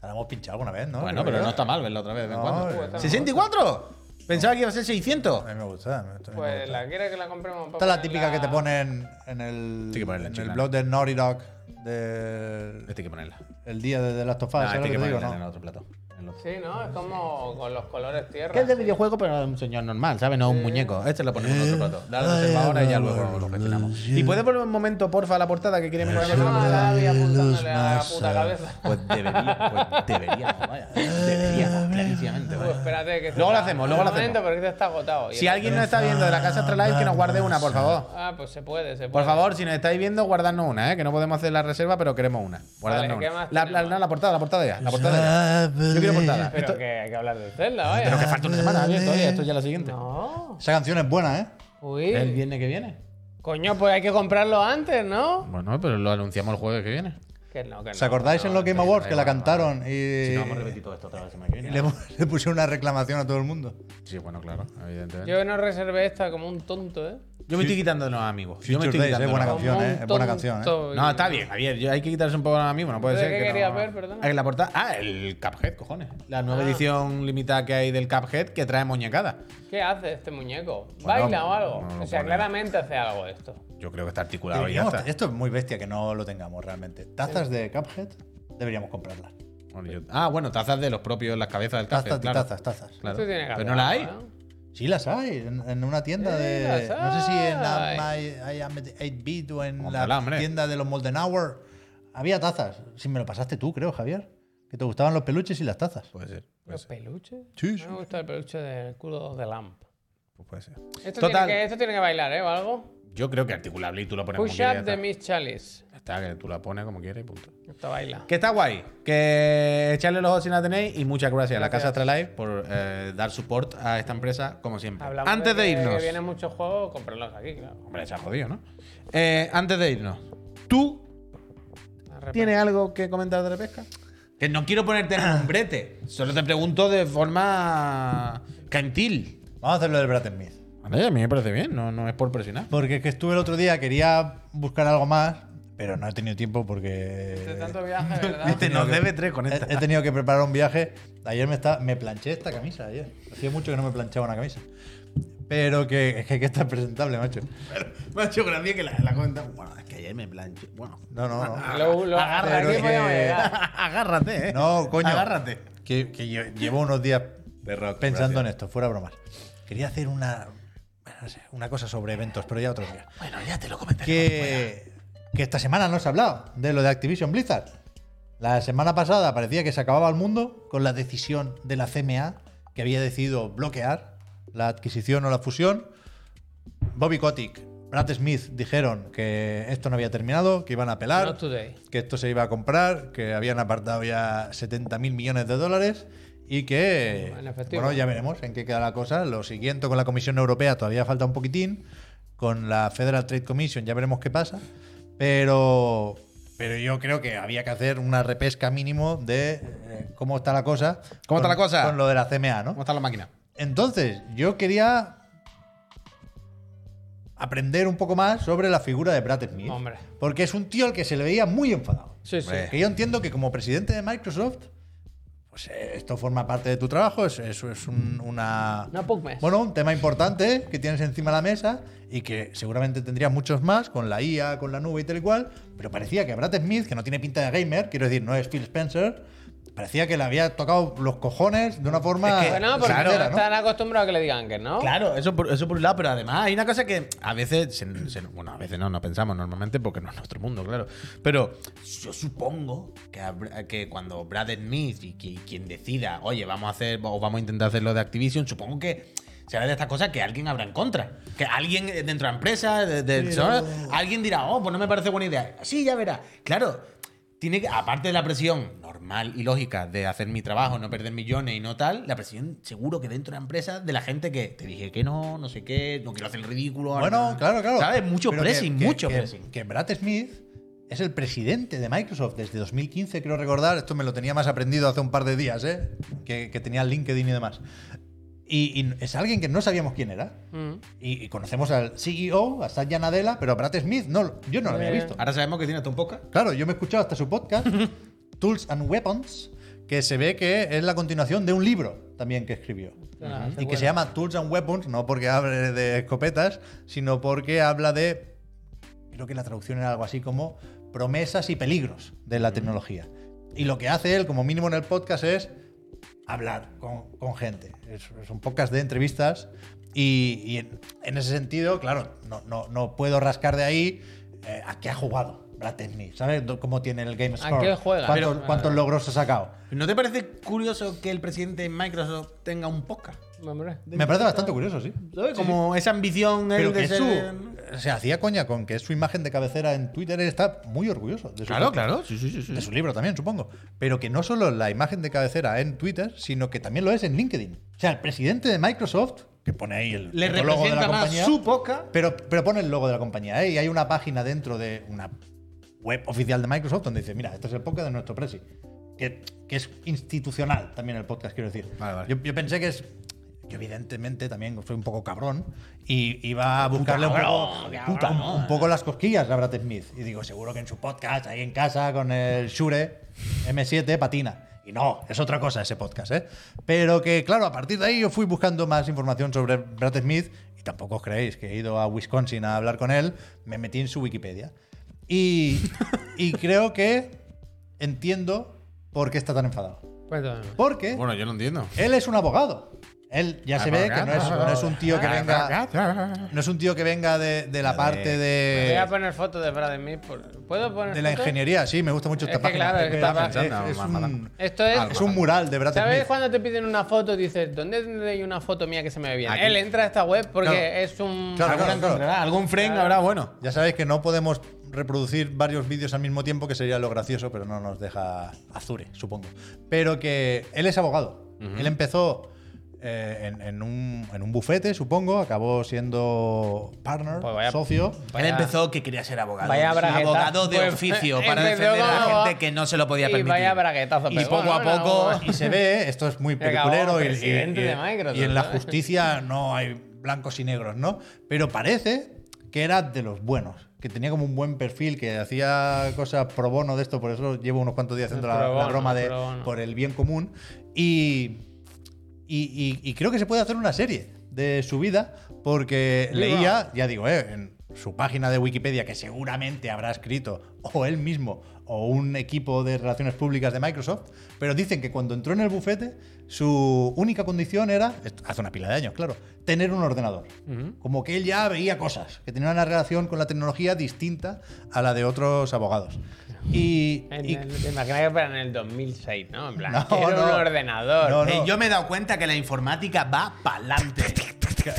Te la hemos pinchado alguna vez, ¿no? Bueno, pero no está mal verla otra vez de vez en No, cuando. eh, está ¡64! Pensaba que iba a ser 600. A mí me gusta. a mí me Pues gusta. la quiere que la compremos. para Esta es la típica que te ponen en el, Sí, que ponerla, en el blog de Naughty Dog del Este hay que ponerla. el día de The Last of Us, Ah, ¿sabes este hay lo que que te digo, ponerla en no? el otro plato. en el otro. Sí, ¿no? Es como con los colores tierra. Que es de videojuego, pero es un señor normal, ¿sabes? No un muñeco. Este lo ponemos en otro plato. Dale reserva ahora y ya luego lo gestionamos. ¿Y puedes poner un momento, porfa, la portada que quiere mirar? No, la había apuntándole a la puta cabeza. Pues debería, pues deberíamos, vaya. Deberíamos, clarísimamente, Pues vaya. espérate que Luego lo hacemos, luego lo hacemos. porque está agotado. Si alguien nos está viendo de la casa Astralife, que nos guarde una, por favor. Ah, pues se puede, se puede. Por favor, si nos estáis viendo, guardadnos una, ¿eh? Que no podemos hacer la reserva, pero queremos una. Guardadnos ¿qué una. más La, la, la portada, la portada ya. La portada ya. Yo quiero portada. Pero Esto- que hay que hablar de Zelda, vaya. pero que falta una semana, Javier, todavía. Esto ya es la siguiente. No. Esa canción es buena, ¿eh? Uy. ¿El viernes que viene? Coño, pues hay que comprarlo antes, ¿no? Bueno, pero lo anunciamos el jueves que viene. Que no, que no. ¿Os acordáis en los Game Awards que la cantaron y, Si no, vamos a repetir todo esto otra vez semana que y viene. le, le pusieron una reclamación a todo el mundo? Sí, bueno, claro, evidentemente. Yo no reservé esta como un tonto, ¿eh? Yo me estoy quitando de los amigos. Yo me Future estoy Days, quitando es buena los canción, ¿eh? Es buena canción, ¿eh? No, está bien, Javier. yo- hay que quitarse un poco los amigos. No puede ¿Entonces ser qué que querías no- ver, perdona? Ah, En la portada. Ah, el Cuphead, cojones. La nueva Ah. edición limitada que hay del Cuphead que trae muñecada. ¿Qué hace este muñeco? Bueno, ¿Baila o algo? no, no o sea, pone. claramente hace algo esto. Yo creo que está articulado y ya Deberíamos- está. esto es muy bestia que no lo tengamos realmente. Tazas de Cuphead, deberíamos comprarlas. Bueno, yo- Ah, bueno, tazas de los propios, las cabezas del Cuphead. Tazas, claro. tazas, tazas. Claro. Esto tiene que Pero haber no la algo, hay. ¿no? Sí, las hay. En, en una tienda Sí, de. No sé si en hay. la My- I Am 8-Bit o en la hombre. tienda de los Molden Hour. Había tazas. Si me lo pasaste tú, creo, Javier. Que te gustaban los peluches y las tazas. Puede ser. Puede ¿Los ser. peluches? Sí, sí. me gusta el peluche del culo de Lamp. Pues puede ser. Esto, Total. Tiene que, esto tiene que bailar, ¿eh? O algo. Yo creo que articulable y tú lo pones como Push up de está. Miss Chalice. Está, que tú la pones como quieres y punto. Esto baila. Que está guay. Que echarle los ojos si la tenéis. Y muchas gracias, a la Casa. Astralife por eh, dar support a esta empresa, como siempre. Hablamos antes de, que- irnos. Que vienen muchos juegos, comprarlos aquí, claro. Hombre, se ha jodido, ¿no? Eh, antes de irnos. ¿Tú tienes algo que comentar de la pesca? Que no quiero ponerte en un brete. Solo te pregunto de forma cantil. Vamos a hacerlo del Brad Smith. Vale, a mí me parece bien, no, no es por presionar. Porque es que estuve el otro día, quería buscar algo más, pero no he tenido tiempo porque. tanto viaje, ¿verdad? Viste, nos debe tres con He, esta. he tenido que preparar un viaje. Ayer me, está, me planché esta camisa. Ayer. Hacía mucho que no me planchaba una camisa. Pero que es que hay que estar presentable, macho. Me ha hecho gracia que la, la comentamos. Bueno, es que ayer me planché. Bueno, No, no, no. Lo, lo, pero podíamos que- agárrate, eh. No, coño. Agárrate. Que, que lle- llevo unos días pensando en esto, fuera bromas. Quería hacer una, no sé, una cosa sobre eventos, pero ya otro día. Bueno, ya te lo comentaré. Que, que esta semana no se ha hablado de lo de Activision Blizzard. La semana pasada parecía que se acababa el mundo con la decisión de la CMA que había decidido bloquear la adquisición o la fusión. Bobby Kotick, Brad Smith dijeron que esto no había terminado, que iban a apelar, que esto se iba a comprar, que habían apartado ya 70 mil millones de dólares y que, bueno, ya veremos en qué queda la cosa. Lo siguiente con la Comisión Europea todavía falta un poquitín. Con la Federal Trade Commission ya veremos qué pasa. Pero, pero yo creo que había que hacer una repesca mínimo de eh, cómo está la cosa. ¿Cómo está con- la cosa? Con lo de la CMA, ¿no? ¿Cómo está la máquina? Entonces, yo quería aprender un poco más sobre la figura de Brad Smith. Hombre. Porque es un tío al que se le veía muy enfadado. Sí, sí. Que yo entiendo que como presidente de Microsoft, pues eh, esto forma parte de tu trabajo, es- eso es un- una... Bueno, un tema importante que tienes encima de la mesa y que seguramente tendrías muchos más con la IA, con la nube y tal y cual, pero parecía que Brad Smith, que no tiene pinta de gamer, quiero decir, no es Phil Spencer, parecía que le había tocado los cojones de una forma... Es que- Bueno, porque sincera, ¿no? están acostumbrados a que le digan que no. Claro, eso por, eso por un lado, pero además hay una cosa que a veces, se- se- bueno, a veces no, no pensamos normalmente porque no es nuestro mundo, claro. Pero yo supongo que, que cuando Brad Smith y qui- quien decida, oye, vamos a hacer o vamos a intentar hacer lo de Activision, supongo que será de estas cosas que alguien habrá en contra. Que alguien dentro de la empresa, de- de- ¿sabes? alguien dirá, oh, pues no me parece buena idea. Sí, ya verá. Claro. Tiene que, aparte de la presión normal y lógica de hacer mi trabajo, no perder millones y no tal, la presión seguro que dentro de la empresa de la gente que te dije que no, no sé qué, no quiero hacer el ridículo. Bueno, no. claro, claro. ¿Sabes? Mucho Pero pressing, que- mucho que- pressing. Que Brad Smith es el presidente de Microsoft desde 2015, creo recordar. Esto me lo tenía más aprendido hace un par de días, ¿eh? Que, que tenía LinkedIn y demás. Y, y es alguien que no sabíamos quién era. Mm. Y, y conocemos al CEO, a Satya Nadella, pero a Brad Smith no, yo no lo había visto. Ahora sabemos que tiene hasta un podcast. Claro, yo me he escuchado hasta su podcast, Tools and Weapons, que se ve que es la continuación de un libro también que escribió. Ah, Y que se llama Tools and Weapons, no porque hable de escopetas, sino porque habla de, creo que la traducción era algo así como promesas y peligros de la tecnología. Y lo que hace él, como mínimo en el podcast, es hablar con, con gente. Es, un podcast de entrevistas y, y en, en ese sentido, claro, no, no, no puedo rascar de ahí eh, a qué ha jugado Smith. ¿Sabes cómo tiene el Game Score? qué juega? ¿Cuántos, Pero- cuántos logros ha sacado? ¿No te parece curioso que el presidente de Microsoft tenga un podcast? Hombre. Me parece bastante curioso, sí. ¿Sabes? Como esa ambición él Pero de que es ser- su. Se hacía coña con que es su imagen de cabecera en Twitter. Él está muy orgulloso de su Claro, claro. Sí, sí, sí. sí. De su libro también, supongo. Pero que no solo la imagen de cabecera en Twitter, sino que también lo es en LinkedIn. O sea, el presidente de Microsoft, que pone ahí el Le el logo de la representa más compañía, su podcast. pero, pero pone el logo de la compañía. ¿eh? Y hay una página dentro de una web oficial de Microsoft donde dice, mira, este es el podcast de nuestro presi. Que, que es institucional también el podcast, quiero decir. Vale, vale. Yo, yo pensé que es... Yo evidentemente también soy un poco cabrón y iba a buscarle un poco, cabrón, un- un poco las cosquillas a Brad Smith. Y digo, seguro que en su podcast, ahí en casa, con el Shure M7, patina. Y no, es otra cosa ese podcast, ¿eh? Pero que, claro, a partir de ahí yo fui buscando más información sobre Brad Smith y tampoco os creéis que he ido a Wisconsin a hablar con él, me metí en su Wikipedia. Y, y creo que entiendo por qué está tan enfadado. Porque Bueno, yo no entiendo. él es un abogado. Él ya se ve que no es, no es un tío que venga. No es un tío que venga de, de la parte Voy a de, poner fotos de Brad Smith. ¿Puedo poner de la fotos? ingeniería. Sí, me gusta mucho Es esta que página. claro, es Es- estaba es- pensando, es un- Esto es. es un mural de Brad ¿Sabes cuando te piden una foto y dices, ¿dónde tendré una foto mía que se me ve bien? Aquí. Él entra a esta web porque Claro. es un. Claro, claro. Algún frame habrá bueno. Ya sabéis que no podemos reproducir varios vídeos al mismo tiempo, que sería lo gracioso, pero no nos deja Azure, supongo. Pero que él es abogado. Él empezó eh, en, en un, en un bufete, supongo, acabó siendo partner, Pues vaya- socio. Vaya- Él empezó que quería ser abogado. Vaya bragueta. abogado de Pues, oficio para defender a la gente que no se lo podía y permitir. vaya braguetazo Y poco a poco. Y se ve, esto es muy peliculero y, y- y- y en la ¿sabes? justicia no hay blancos y negros, ¿no? Pero parece que era de los buenos, que tenía como un buen perfil, que hacía cosas pro bono de esto, por eso llevo unos cuantos días haciendo la, broma de bono. por el bien común. Y, y, y- y creo que se puede hacer una serie de su vida, porque Viva. leía, ya digo, eh, en su página de Wikipedia, que seguramente habrá escrito, o él mismo, o un equipo de relaciones públicas de Microsoft, pero dicen que cuando entró en el bufete, su única condición era, hace una pila de años, claro, tener un ordenador. Como que él ya veía cosas, que tenía una relación con la tecnología distinta a la de otros abogados. Y, En y- el- te imaginas que fuera en el 2006, ¿no? En plan, No, quiero un no. ordenador. No, no. Eh, yo me he dado cuenta que la informática va para adelante.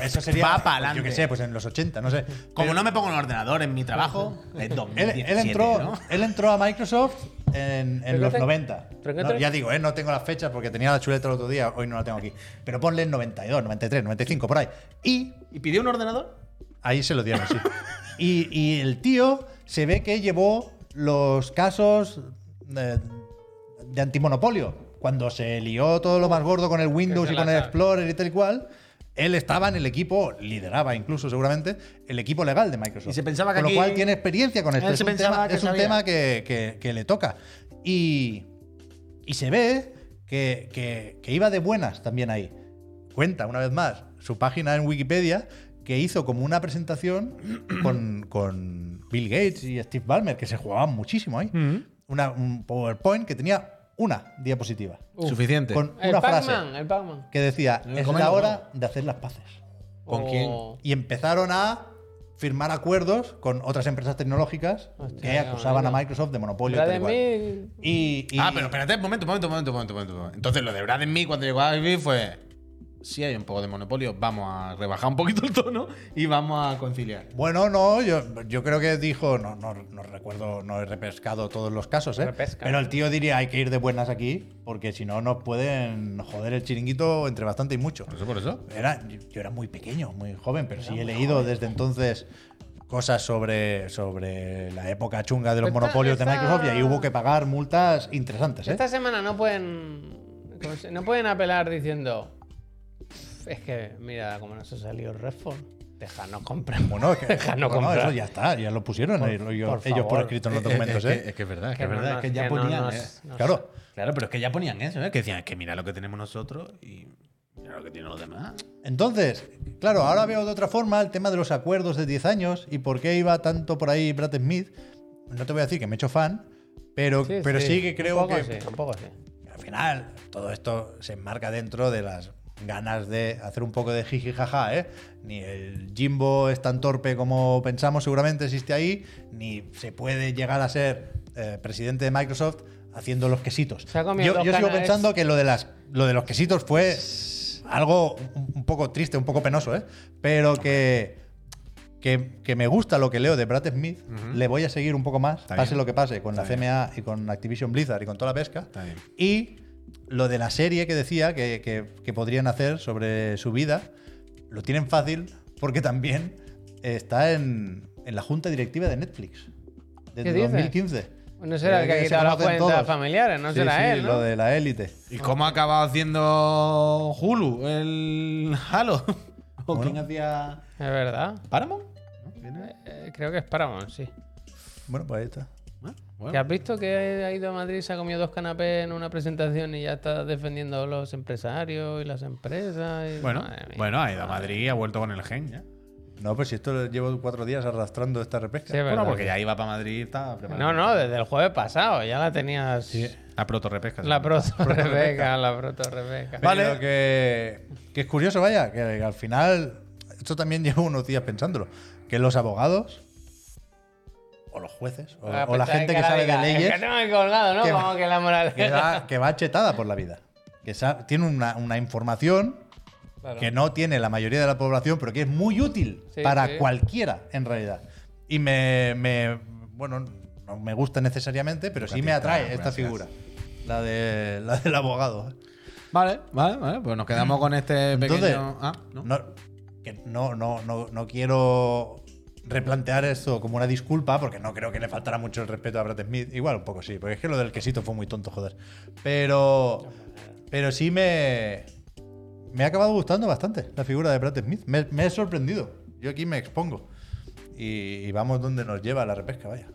eso sería, Va pa'lante. yo qué sé, pues en los 80, no sé. Como Pero- no me pongo un ordenador en mi trabajo, Él, 2017, él entró, ¿no? él entró a Microsoft en, en ¿Pero los qué te- 90. pero qué No, ya digo, eh, no tengo las fechas porque tenía la chuleta el otro día, hoy no la tengo aquí. Pero ponle en 92, 93, 95, por ahí. Y ¿Y pidió un ordenador? ahí se lo dieron, sí. Y, y el tío se ve que llevó los casos de, de antimonopolio. Cuando se lió todo lo más gordo con el Windows y con el. Explorer y tal y cual, él estaba en el equipo, lideraba incluso seguramente, el equipo legal de Microsoft. Y se pensaba que con lo cual tiene experiencia con esto. Es un tema, que es un tema que, que- que le toca. Y, y se ve que, que- que iba de buenas también ahí. Cuenta, una vez más, su página en Wikipedia que hizo como una presentación con, con Bill Gates y Steve Ballmer, que se jugaban muchísimo ahí. Una- un PowerPoint que tenía una diapositiva. Suficiente. Con El una frase Pac-Man, el Pac-Man. que decía, El es la hora de hacer las paces. ¿Con O- quién? Y empezaron a firmar acuerdos con otras empresas tecnológicas Hostia, que acusaban a. Microsoft de monopolio. y tal Brad y Y, y- Ah, pero espérate, un momento, un momento, un momento, un momento. Entonces, lo de Brad Me cuando llegó a vivir fue. Si hay un poco de monopolio, vamos a rebajar un poquito el tono y vamos a conciliar. Bueno, no, yo, yo creo que dijo, no, no, no recuerdo, no he repescado todos los casos, ¿eh? Repesca. pero el tío diría hay que ir de buenas aquí, porque si no nos pueden joder el chiringuito entre bastante y mucho. ¿Por eso, por eso? Era, yo, era muy pequeño, muy joven, pero sí he leído desde entonces cosas sobre, sobre la época chunga de los Esta- monopolios de Microsoft y ahí hubo que pagar multas interesantes. ¿eh? Esta semana no pueden. ¿cómo se- No pueden apelar diciendo. Es que, mira, como nos ha salido Redfall, déjanos comprar. Bueno, es que, bueno, comprar. eso ya está, ya lo pusieron Por- ellos, por ellos por favor. escrito en los documentos. es, ¿eh? que, es que es verdad, es que, no verdad, nos- es que ya que no ponían. nos- eh. nos- Claro. Claro, pero es que ya ponían eso, ¿eh? Que decían, es que mira lo que tenemos nosotros y mira lo que tienen los demás. Entonces, claro, ahora veo de otra forma el tema de los acuerdos de 10 años y por qué iba tanto por ahí Brad Smith. No te voy a decir que me he hecho fan, pero sí, pero sí, que un creo poco que sí, un poco sí. al final todo esto se enmarca dentro de las ganas de hacer un poco de jiji jaja, ¿eh? Ni el Jimbo es tan torpe como pensamos, seguramente existe ahí, ni se puede llegar a ser eh, presidente de Microsoft haciendo los quesitos. Yo, sigo pensando que lo de las lo de los quesitos fue algo un poco triste, un poco penoso, ¿eh? Pero que, que, que me gusta lo que leo de Brad Smith, le voy a seguir un poco más, Está pase bien. lo que pase, con Está la CMA y con Activision Blizzard y con toda la pesca. Está bien. Y lo de la serie que decía que, que- que podrían hacer sobre su vida, lo tienen fácil porque también está en, en la junta directiva de Netflix desde dices? 2015. No será el que ha se quitado las cuentas todos. familiares, no Sí, será sí, él, ¿no? Lo de la élite. ¿Y cómo ha acabado haciendo Hulu, el Halo? ¿O Bueno. quién hacía Es verdad. Paramount? ¿No? ¿Viene? Eh, creo que es Paramount, sí. Bueno, pues ahí está. Bueno. ¿Que has visto que ha ido a Madrid, se ha comido dos canapés en una presentación y ya está defendiendo a los empresarios y las empresas? y- Bueno, bueno, ha ido a Madrid y ha vuelto con el gen ya. No, pues si esto lo llevo cuatro días arrastrando esta repesca. Sí, es Bueno, porque ya iba para Madrid y estaba preparado. No, no, desde el jueves pasado ya la tenías. La proto repesca. La proto Rebeca, la proto Rebeca. Vale. Vale. que, que es curioso, vaya, que, al final, esto también llevo unos días pensándolo, que los abogados, o los jueces, o, Ah, o la pensaba gente que sabe de leyes, Es que no me he colgado, ¿no? que va- Como que la moral. que va, que va chetada por la vida. Que tiene una, una información Claro. que no tiene la mayoría de la población, pero que es muy útil Sí, para sí. cualquiera, en realidad. Y me, me- bueno, no me gusta necesariamente, pero sí me atrae esta gracias. figura, la, de, la del abogado. Vale, vale, vale. Pues nos quedamos con este pequeño. Entonces, ah, ¿no? No, que no, no, no, no quiero replantear esto como una disculpa, porque no creo que le faltara mucho el respeto a Brad Smith. Igual un poco sí, porque es que lo del quesito fue muy tonto, joder. Pero, pero sí me, me ha acabado gustando bastante la figura de Brad Smith. Me, he sorprendido. Yo aquí me expongo. Y, vamos donde nos lleva la repesca, vaya.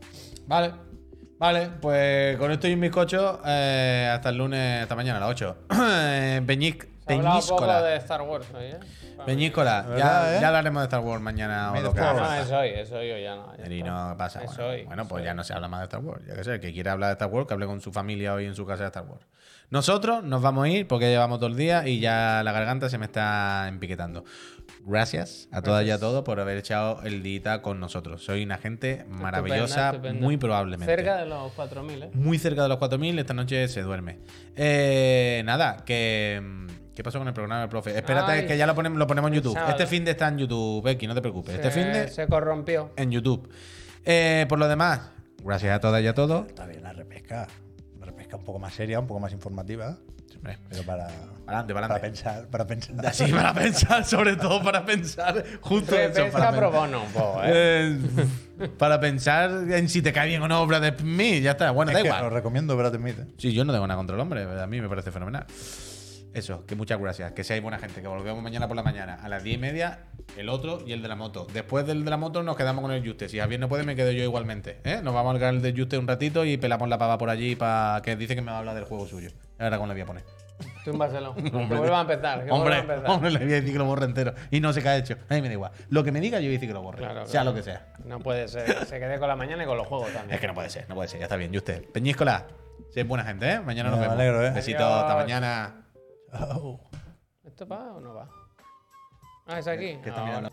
Vale. Vale, pues con esto y un bizcocho, eh, hasta el lunes, hasta mañana a las 8. Eh, Peñic, Peñíscola. de Star Wars hoy, ¿eh? Peñíscola. ¿Verdad, Ya, eh? ya hablaremos de Star Wars mañana o lo que No, haga Fourth. no, falta. es hoy, es hoy o ya no. ya no pasa. Es Bueno, hoy, Bueno, es pues hoy. ya no se habla más de Star Wars. Ya que sé, el que quiera hablar de Star Wars, que hable con su familia hoy en su casa de Star Wars. Nosotros nos vamos a ir porque ya llevamos todo el día y ya la garganta se me está empiquetando. Gracias a todas y a todos por haber echado el día con nosotros. Soy una gente maravillosa, estupenda. muy probablemente. Cerca de los 4.000, ¿eh? Muy cerca de los 4.000, esta noche se duerme. Eh, nada, que... ¿Qué pasó con el programa del profe? Espérate Ay, que ya lo ponemos, lo ponemos en YouTube. sábado. Este fin de está en YouTube, Becky, no te preocupes. Este fin de Se corrompió. en YouTube. Eh, por lo demás, gracias a todas y a todos. Está bien la repesca. Una repesca un poco más seria, un poco más informativa. Pero para, Adelante, para adelante. pensar, para pensar. Así para pensar, sobre todo para pensar. Justo eso. Para, pro pen- bono un poco, ¿eh? Eh, para pensar en si te cae bien o no Brad Smith. Ya está. Bueno, Es da que igual. os recomiendo Brad Smith. ¿eh? Sí, yo no tengo nada contra el hombre. A mí me parece fenomenal. Eso, que muchas gracias. Que seáis buena gente. Que volvemos mañana por la mañana. A las 10 y media, el otro y el de la moto. Después del de la moto nos quedamos con el Juste. Si Javier no puede, me quedo yo igualmente. ¿eh? Nos vamos al canal de Juste un ratito y pelamos la pava por allí para que dice que me va a hablar del juego suyo. Ahora cómo le voy a poner. Túmbaselo. que vuelva a empezar. Que Hombre, vuelva a empezar. hombre, le voy a decir que lo borre entero. Y no sé qué ha hecho. A mí me da igual. Lo que me diga, yo voy a decir que lo borre. Claro, sea claro. lo que sea. No puede ser. Se quede con la mañana y con los juegos también. Es que no puede ser, no puede ser. Ya está bien. Juste. Peñíscola. Sé buena gente, ¿eh? Mañana nos Me vemos. alegro, ¿eh? Besitos. Hasta mañana. Chao. ¿Esto va o no va? Ah, es aquí. Que Ah.